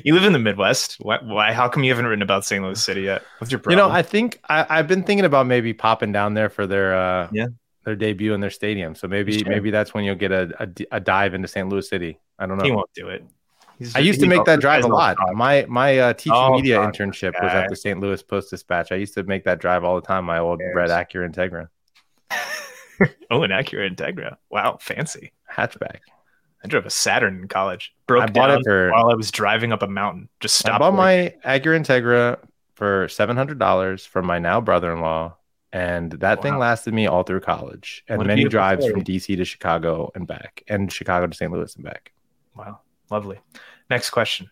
you live in the Midwest. Why, why? How come you haven't written about St. Louis City yet? What's your problem? You know, I think I, I've been thinking about maybe popping down there for their uh Yeah. their debut in their stadium. So maybe Sure. maybe that's when you'll get a a dive into St. Louis City. I don't know. he won't do it. He's- I used to make that drive a lot. talk. My my uh, teaching Oh, media talk, internship was at the St. Louis Post Dispatch. I used to make that drive all the time. My old red Acura Integra Oh, an Acura Integra. Wow, fancy. hatchback. I drove a Saturn in college. Broke I bought down it for while I was driving up a mountain. Just I stopped. bought working. my Acura Integra for seven hundred dollars from my now brother-in-law, and that thing lasted me all through college and What many drives story. from DC to Chicago and back, and Chicago to St. Louis and back. Wow, lovely. Next question,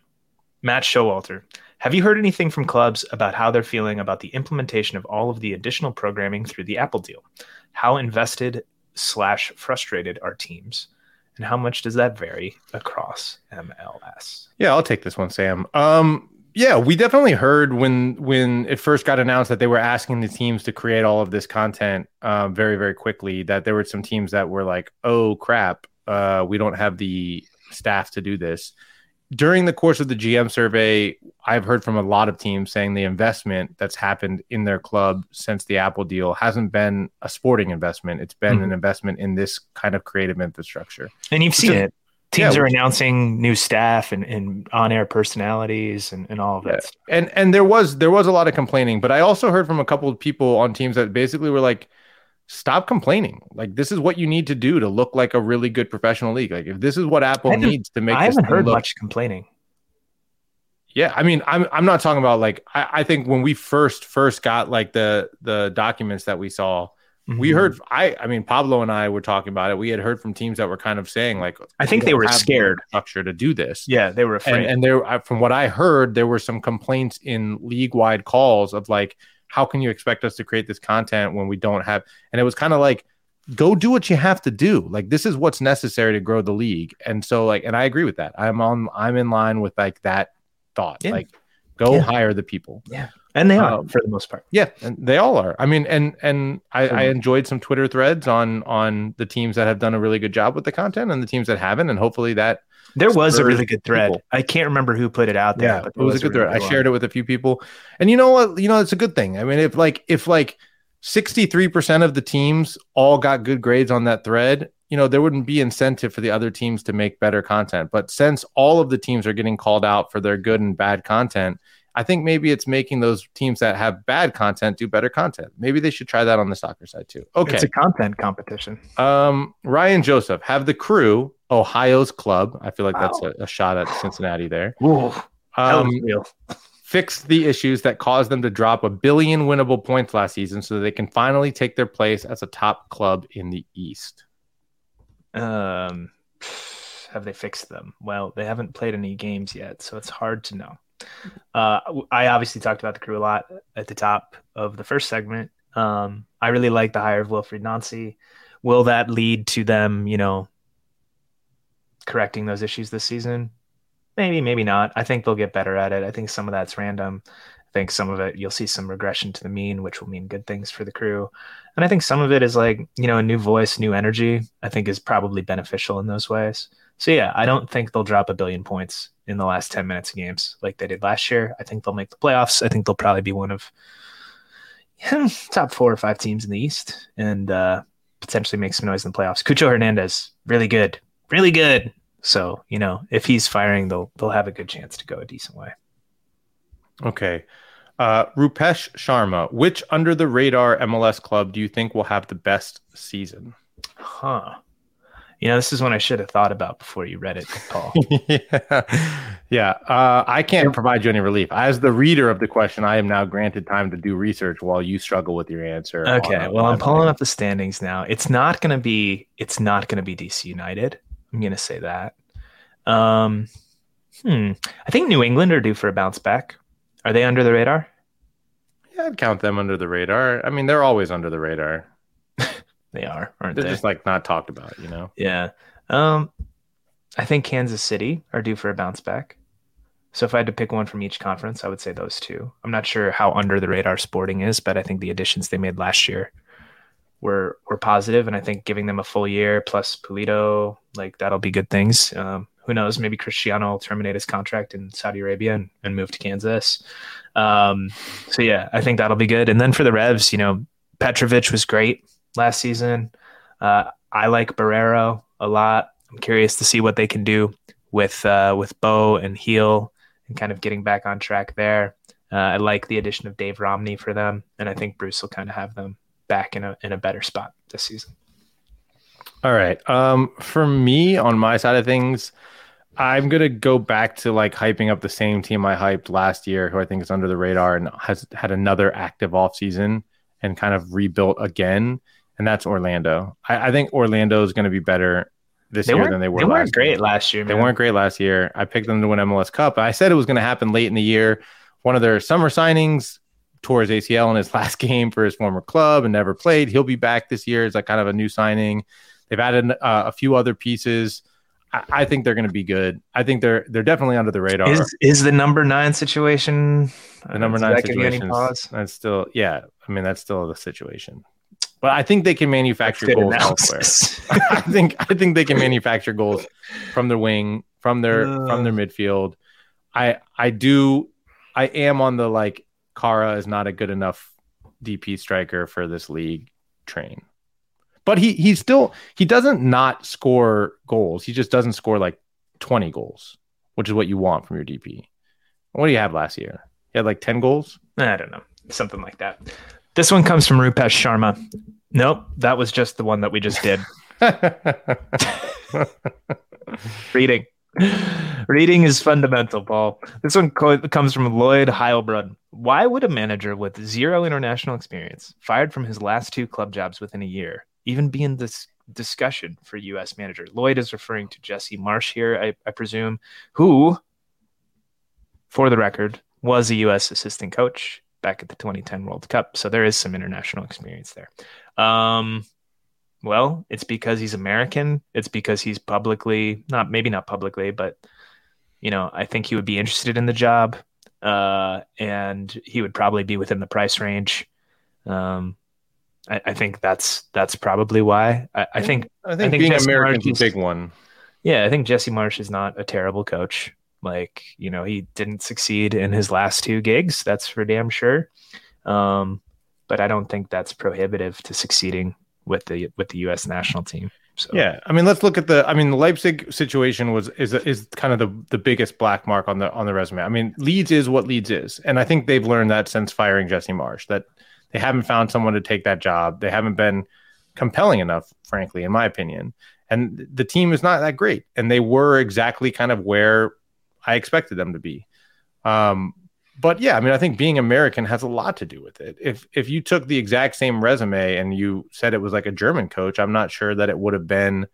Matt Showalter. Have you heard anything from clubs about how they're feeling about the implementation of all of the additional programming through the Apple deal? How invested slash frustrated are teams, and how much does that vary across MLS? Yeah, I'll take this one, Sam. Um, yeah, we definitely heard when when it first got announced that they were asking the teams to create all of this content um, very very quickly. That there were some teams that were like, "Oh crap, uh, we don't have the staff to do this." During the course of the GM survey, I've heard from a lot of teams saying the investment that's happened in their club since the Apple deal hasn't been a sporting investment. It's been Mhm. an investment in this kind of creative infrastructure. And you've seen is- it. Teams yeah, are announcing new staff and, and on-air personalities and, and all of that. Yeah. And and there was there was a lot of complaining but i also heard from a couple of people on teams that basically were like stop complaining like this is what you need to do to look like a really good professional league like if this is what apple needs to make I haven't heard look- much complaining. yeah i mean i'm i'm not talking about like I, I think when we first first got like the the documents that we saw we Mhm. heard i i mean pablo and i were talking about it we had heard from teams that were kind of saying like I think we they were scared. structure to do this Yeah, they were afraid. and and there from what i heard there were some complaints in league wide calls of like how can you expect us to create this content when we don't have and it was kind of like go do what you have to do like this is what's necessary to grow the league and so like and i agree with that i'm on i'm in line with like that thought Yeah. like go Yeah. hire the people Yeah. and they are Um, for the most part. yeah and they all are i mean and and I, I enjoyed some twitter threads on on the teams that have done a really good job with the content and the teams that haven't and hopefully that There was a really good thread. people. I can't remember who put it out there. yeah, but it was a good thread. I shared it with a few people, and you know what? You know, it's a good thing. I mean, if like if like sixty three percent of the teams all got good grades on that thread, you know, there wouldn't be incentive for the other teams to make better content. But since all of the teams are getting called out for their good and bad content, I think maybe it's making those teams that have bad content do better content. Maybe they should try that on the soccer side too. Okay. It's a content competition. Um, Ryan Joseph, have the crew, Ohio's club. I feel like that's a, a shot at Cincinnati there. Ooh, Um, fixed the issues that caused them to drop a billion winnable points last season so that they can finally take their place as a top club in the East. Um, have they fixed them? Well, they haven't played any games yet, so it's hard to know. Uh, I obviously talked about the crew a lot at the top of the first segment. Um, I really like the hire of Wilfried Nancy. Will that lead to them, you know, correcting those issues this season? Maybe, maybe not. I think they'll get better at it. I think some of that's random. I think some of it you'll see some regression to the mean, which will mean good things for the crew. And I think some of it is like, you know, a new voice, new energy, I think is probably beneficial in those ways. So yeah, I don't think they'll drop a billion points in the last 10 minutes of games like they did last year. I think they'll make the playoffs. I think they'll probably be one of top four or five teams in the East and uh, potentially make some noise in the playoffs. Cucho Hernandez, really good, really good. So, you know, if he's firing, they'll they'll have a good chance to go a decent way. Okay. Uh, Rupesh Sharma, which under the radar MLS club do you think will have the best season? Huh. You know, this is one I should have thought about before you read it, Paul. yeah. yeah. Uh, I can't provide you any relief. As the reader of the question, I am now granted time to do research while you struggle with your answer. Okay, well, I'm pulling up the standings now. It's not going to be. It's not going to be DC United. I'm going to say that. Um, hmm. I think New England are due for a bounce back. Are they under the radar? Yeah, I'd count them under the radar. I mean, they're always under the radar. They are, aren't They're they? just like not talked about, you know. Yeah. Um, I think Kansas City are due for a bounce back. So if I had to pick one from each conference, I would say those two. I'm not sure how under the radar Sporting is, but I think the additions they made last year were were positive, and I think giving them a full year plus Pulido, like that'll be good things. Um, who knows? Maybe Cristiano will terminate his contract in Saudi Arabia and, and move to Kansas. Um, so yeah, I think that'll be good. And then for the Revs, you know, Petrovic was great last season. Uh, I like Borrero a lot. I'm curious to see what they can do with uh, with Bou and Gil and kind of getting back on track there. Uh, I like the addition of Dave Romney for them, and I think Bruce will kind of have them back in a in a better spot this season. All right. Um, for me, on my side of things, I'm gonna go back to like hyping up the same team I hyped last year, who I think is under the radar and has had another active offseason and kind of rebuilt again, and that's Orlando. I, I think Orlando is going to be better this They year than they were. they weren't year. great last year. They weren't great last year. I picked them to win MLS Cup. I said it was going to happen late in the year. One of their summer signings tore his ACL in his last game for his former club and never played. He'll be back this year as like kind of a new signing. They've added uh, a few other pieces. I, I think they're going to be good. I think they're they're definitely under the radar. Is is the number nine situation the number uh, nine that give you any situation. That's still yeah. I mean that's still the situation. But I think they can manufacture goals elsewhere. I think I think they can manufacture goals from their wing, from their from their uh. midfield. I I do I am on the like Kara is not a good enough DP striker for this league train. But he he's still he doesn't not score goals. He just doesn't score like 20 goals, which is what you want from your DP. What do you have last year? You had like 10 goals? I don't know, something like that. This one comes from Rupesh Sharma. Nope, that was just the one that we just did. Reading. Reading is fundamental, Paul. This one co- comes from Lloyd Heilbrunn. Why would a manager with zero international experience, fired from his last two club jobs within a year, even be in this discussion for U.S. manager? Lloyd is referring to Jesse Marsch here, I, I presume, who, for the record, was a U.S. assistant coach back at the 2010 World Cup. So there is some international experience there. Um, well, it's because he's American. It's because he's publicly not maybe not publicly, but you know, I think he would be interested in the job, uh, and he would probably be within the price range. Um, I, I think that's that's probably why. I, I think I think, think being Jesse American Marsch is is- a big one. yeah, I think Jesse Marsch is not a terrible coach. Like, you know, he didn't succeed in his last two gigs. That's for damn sure. Um, but I don't think that's prohibitive to succeeding with the with the U.S. national team. So Yeah, I mean, let's look at the. I mean, the Leipzig situation was is is kind of the the biggest black mark on the on the resume. I mean, Leeds is what Leeds is, and I think they've learned that since firing Jesse Marsch that they haven't found someone to take that job. They haven't been compelling enough, frankly, in my opinion. And the team is not that great, and they were exactly kind of where I expected them to be. Um, but yeah, I mean, I think being American has a lot to do with it. If if you took the exact same resume and you said it was like a German coach, I'm not sure that it would have been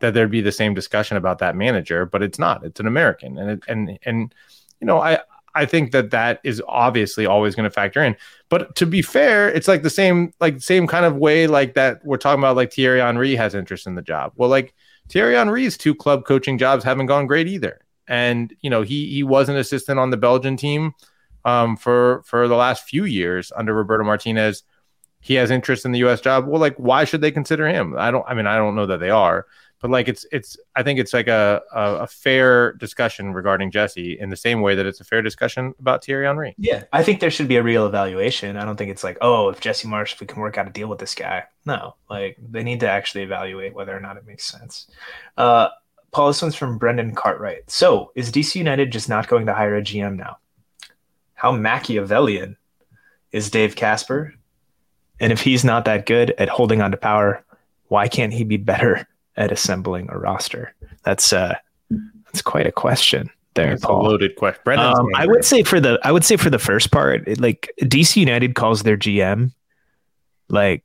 that there'd be the same discussion about that manager. But it's not. It's an American, and it, and and you know, I I think that that is obviously always going to factor in. But to be fair, it's like the same like same kind of way like that we're talking about. Like Thierry Henry has interest in the job. Well, like Thierry Henry's two club coaching jobs haven't gone great either, and you know he he was an assistant on the Belgian team um, for for the last few years under Roberto Martinez. He has interest in the U.S. job. Well, like, why should they consider him? I don't. I mean, I don't know that they are, but like, it's it's. I think it's like a a, a fair discussion regarding Jesse in the same way that it's a fair discussion about Thierry Henry. yeah, I think there should be a real evaluation. I don't think it's like, oh, if Jesse Marsch, if we can work out a deal with this guy. No, like they need to actually evaluate whether or not it makes sense. Uh, Paul, this one's from Brendan Cartwright. So, is DC United just not going to hire a GM now? How Machiavellian is Dave Kasper? And if he's not that good at holding on to power, why can't he be better at assembling a roster? That's uh, that's quite a question there, Paul. loaded question. Um, I would say for the I would say for the first part, it, like DC United calls their GM, like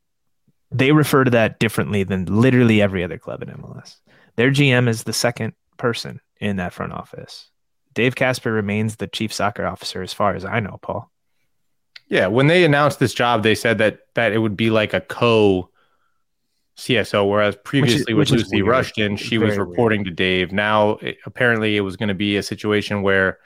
they refer to that differently than literally every other club in MLS. Their GM is the second person in that front office. Dave Kasper remains the chief soccer officer, as far as I know, Paul. Yeah, when they announced this job, they said that that it would be like a co CSO, whereas previously which with Lucy weird. Rushton, she was reporting to Dave. Now, it, apparently, it was going to be a situation where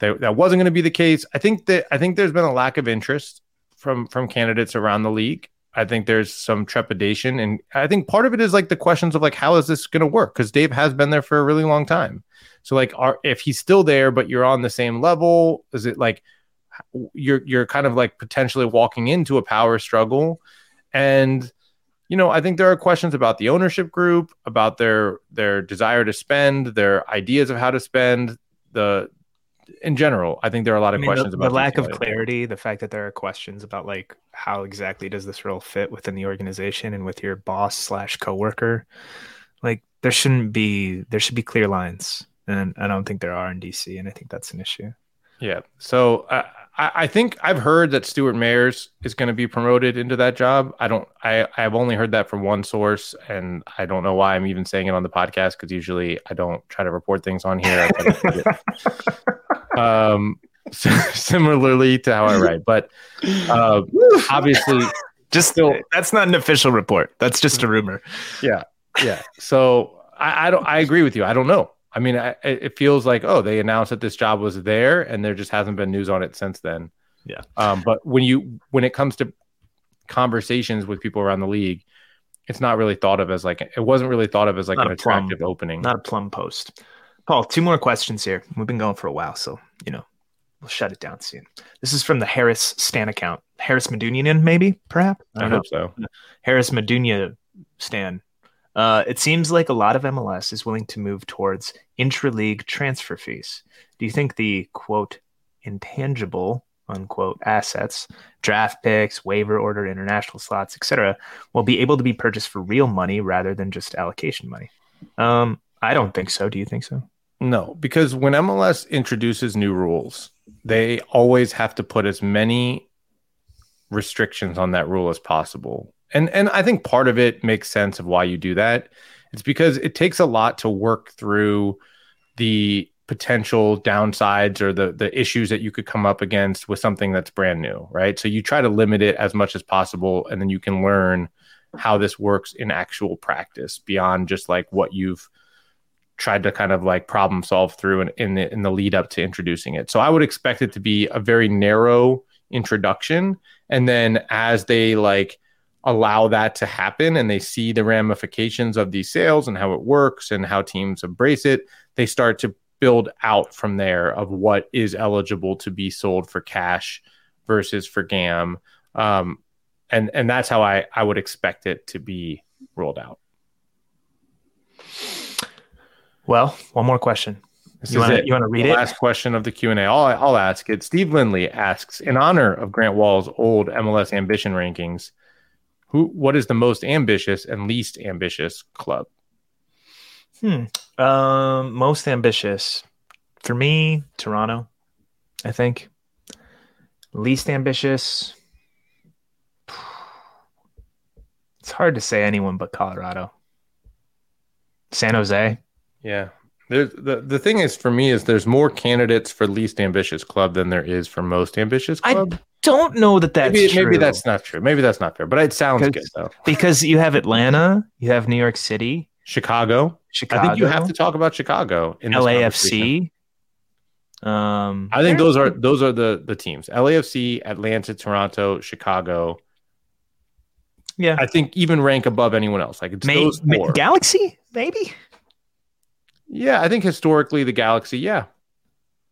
that, that wasn't going to be the case. I think that I think there's been a lack of interest from from candidates around the league. I think there's some trepidation, and I think part of it is like the questions of like how is this going to work? Because Dave has been there for a really long time. So like, are if he's still there, but you're on the same level, is it like you're you're kind of like potentially walking into a power struggle? And you know, I think there are questions about the ownership group, about their their desire to spend, their ideas of how to spend, the in general. I think there are a lot I of mean, questions the, about the lack of clarity, the fact that there are questions about like how exactly does this role fit within the organization and with your boss slash coworker. Like there shouldn't be there should be clear lines, and I don't think there are in DC, and I think that's an issue. Yeah. So uh, I, I think I've heard that Stuart Mayers is going to be promoted into that job. I don't. I I've only heard that from one source, and I don't know why I'm even saying it on the podcast because usually I don't try to report things on here. I try to- um, similarly to how I write, but uh, obviously, Just Still- that's not an official report. That's just a rumor. yeah, yeah. So I, I don't. I agree with you. I don't know. I mean, I, it it feels like oh, they announced that this job was there, and there just hasn't been news on it since then. Yeah. Um, but when you when it comes to conversations with people around the league, it's not really thought of as like it wasn't really thought of as like Not an a plum. attractive opening. Not a plum post. Paul, two more questions here. We've been going for a while, so you know we'll shut it down soon. This is from the Harris Stan account. Harris Medunjanin, maybe, perhaps. I hope so. Harris Medunia Stan. Uh, it seems like a lot of MLS is willing to move towards intra-league transfer fees. Do you think the quote intangible unquote assets, draft picks, waiver order, international slots, etc., will be able to be purchased for real money rather than just allocation money? Um, I don't think so. Do you think so? No, because when MLS introduces new rules, they always have to put as many restrictions on that rule as possible. And and I think part of it makes sense of why you do that. It's because it takes a lot to work through the potential downsides or the the issues that you could come up against with something that's brand new, right? So you try to limit it as much as possible and then you can learn how this works in actual practice beyond just like what you've tried to kind of like problem solve through in, in the in the lead up to introducing it. So I would expect it to be a very narrow introduction and then as they like allow that to happen and they see the ramifications of these sales and how it works and how teams embrace it, they start to build out from there of what is eligible to be sold for cash versus for GAM. Um, and and that's how I I would expect it to be rolled out. Well, one more question. This You wanna- wanna read The it? Last question of the Q and A. I'll I'll ask it. Steve Lindley asks, in honor of Grant Wahl's old MLS ambition rankings, who what is the most ambitious and least ambitious club? Hmm. Um, most ambitious for me, Toronto. I think. Least ambitious. It's hard to say anyone but Colorado. San Jose. Yeah. There's, the the thing is for me is there's more candidates for least ambitious club than there is for most ambitious club. Don't know that that's maybe, true. maybe that's not true. Maybe that's not fair, but it sounds good though. because you have Atlanta, you have New York City, Chicago. Chicago, I think you have to talk about Chicago in this. LAFC. Um, I think those are those are the the teams: LAFC, Atlanta, Toronto, Chicago. yeah. I think even rank above anyone else. Like it's May- those Ma- four. Galaxy, maybe. yeah, I think historically the Galaxy. Yeah,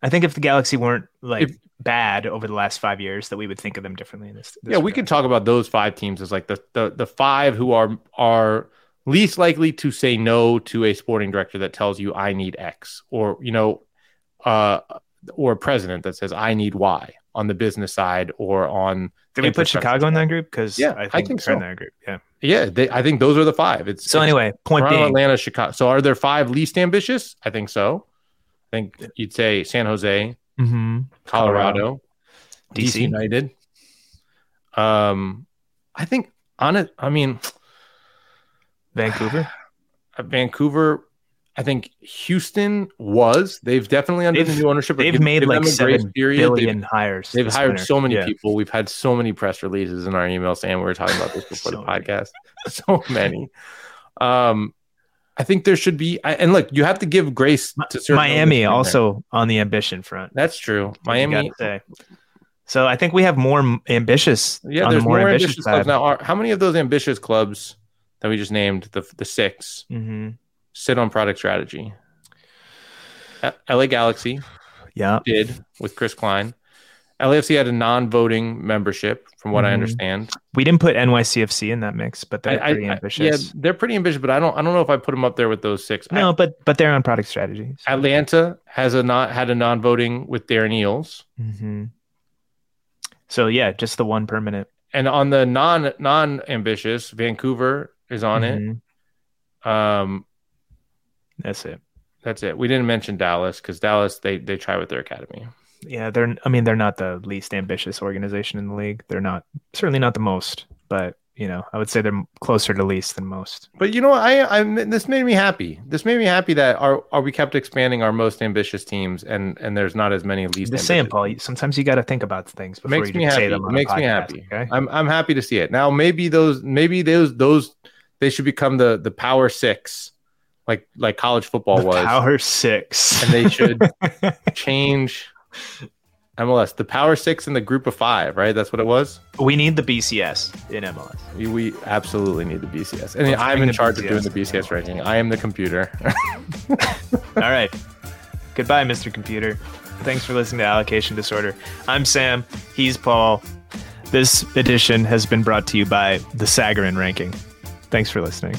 I think if the Galaxy weren't like If- bad over the last five years, that we would think of them differently in this. this yeah, we regard. could talk about those five teams as like the the the five who are are least likely to say no to a sporting director that tells you I need X, or you know, uh, or a president that says I need Y on the business side or on Did we put Chicago in that group? Because Yeah, I I think, think they're in so. that group. Yeah. yeah. They, I think those are the five. It's So it's anyway, point Toronto, being, Atlanta, Chicago. So are there five least ambitious? I think so. I think you'd say San Jose, Mhm. Colorado, DC. DC. United. Um, I think on it. I mean, Vancouver. Vancouver. I think Houston was. They've definitely under They've- the new ownership. They've give- made like them a grace seven billion They've, hires. they've hired winter. so many Yeah. people. We've had so many press releases in our email saying we were talking about this before So the podcast. So many. Um, I think there should be. I, and look, you have to give grace to certain Miami also on the ambition front. That's true. Miami. So I think we have more ambitious. Yeah, there's the more, more, ambitious, ambitious, clubs now. Are, how many of those ambitious clubs that we just named, the the six, hmm sit on product strategy? LA Galaxy Yeah, did with Chris Klein. LAFC had a non-voting membership, from what I Mhm. understand. we didn't put NYCFC in that mix, but they're I- I- pretty I- ambitious. yeah, they're pretty ambitious, but I don't I don't know if I put them up there with those six. I- no, but but they're on product strategies. Atlanta has a not had a non-voting with Darren Eales, hmm So yeah, just the one permanent and on the non non ambitious, Vancouver is on Mhm. it. Um, That's it. that's it. We didn't mention Dallas because Dallas they they try with their academy. Yeah, they're. I mean, they're not the least ambitious organization in the league. They're not certainly not the most, but you know, I would say they're closer to least than most. But you know. I I this made me happy. This made me happy that our are we kept expanding our most ambitious teams, and and there's not as many least. Saying, ambitious Paul. Sometimes you got to think about things It before makes you me happy. say them. It on a makes me happy. Okay. I'm I'm happy to see it. Now maybe those maybe those those they should become the the power six, like like college football The was, Power Six, and they should change MLS the power six and the group of five. Right, that's what it was. we need the BCS in MLS. We, we absolutely need the BCS, and Let's I'm in charge of doing the BCS ranking. I am the computer. All right. Goodbye, Mr. Computer. Thanks for listening to Allocation Disorder. I'm Sam. He's Paul. This edition has been brought to you by the Sagarin Ranking. Thanks for listening.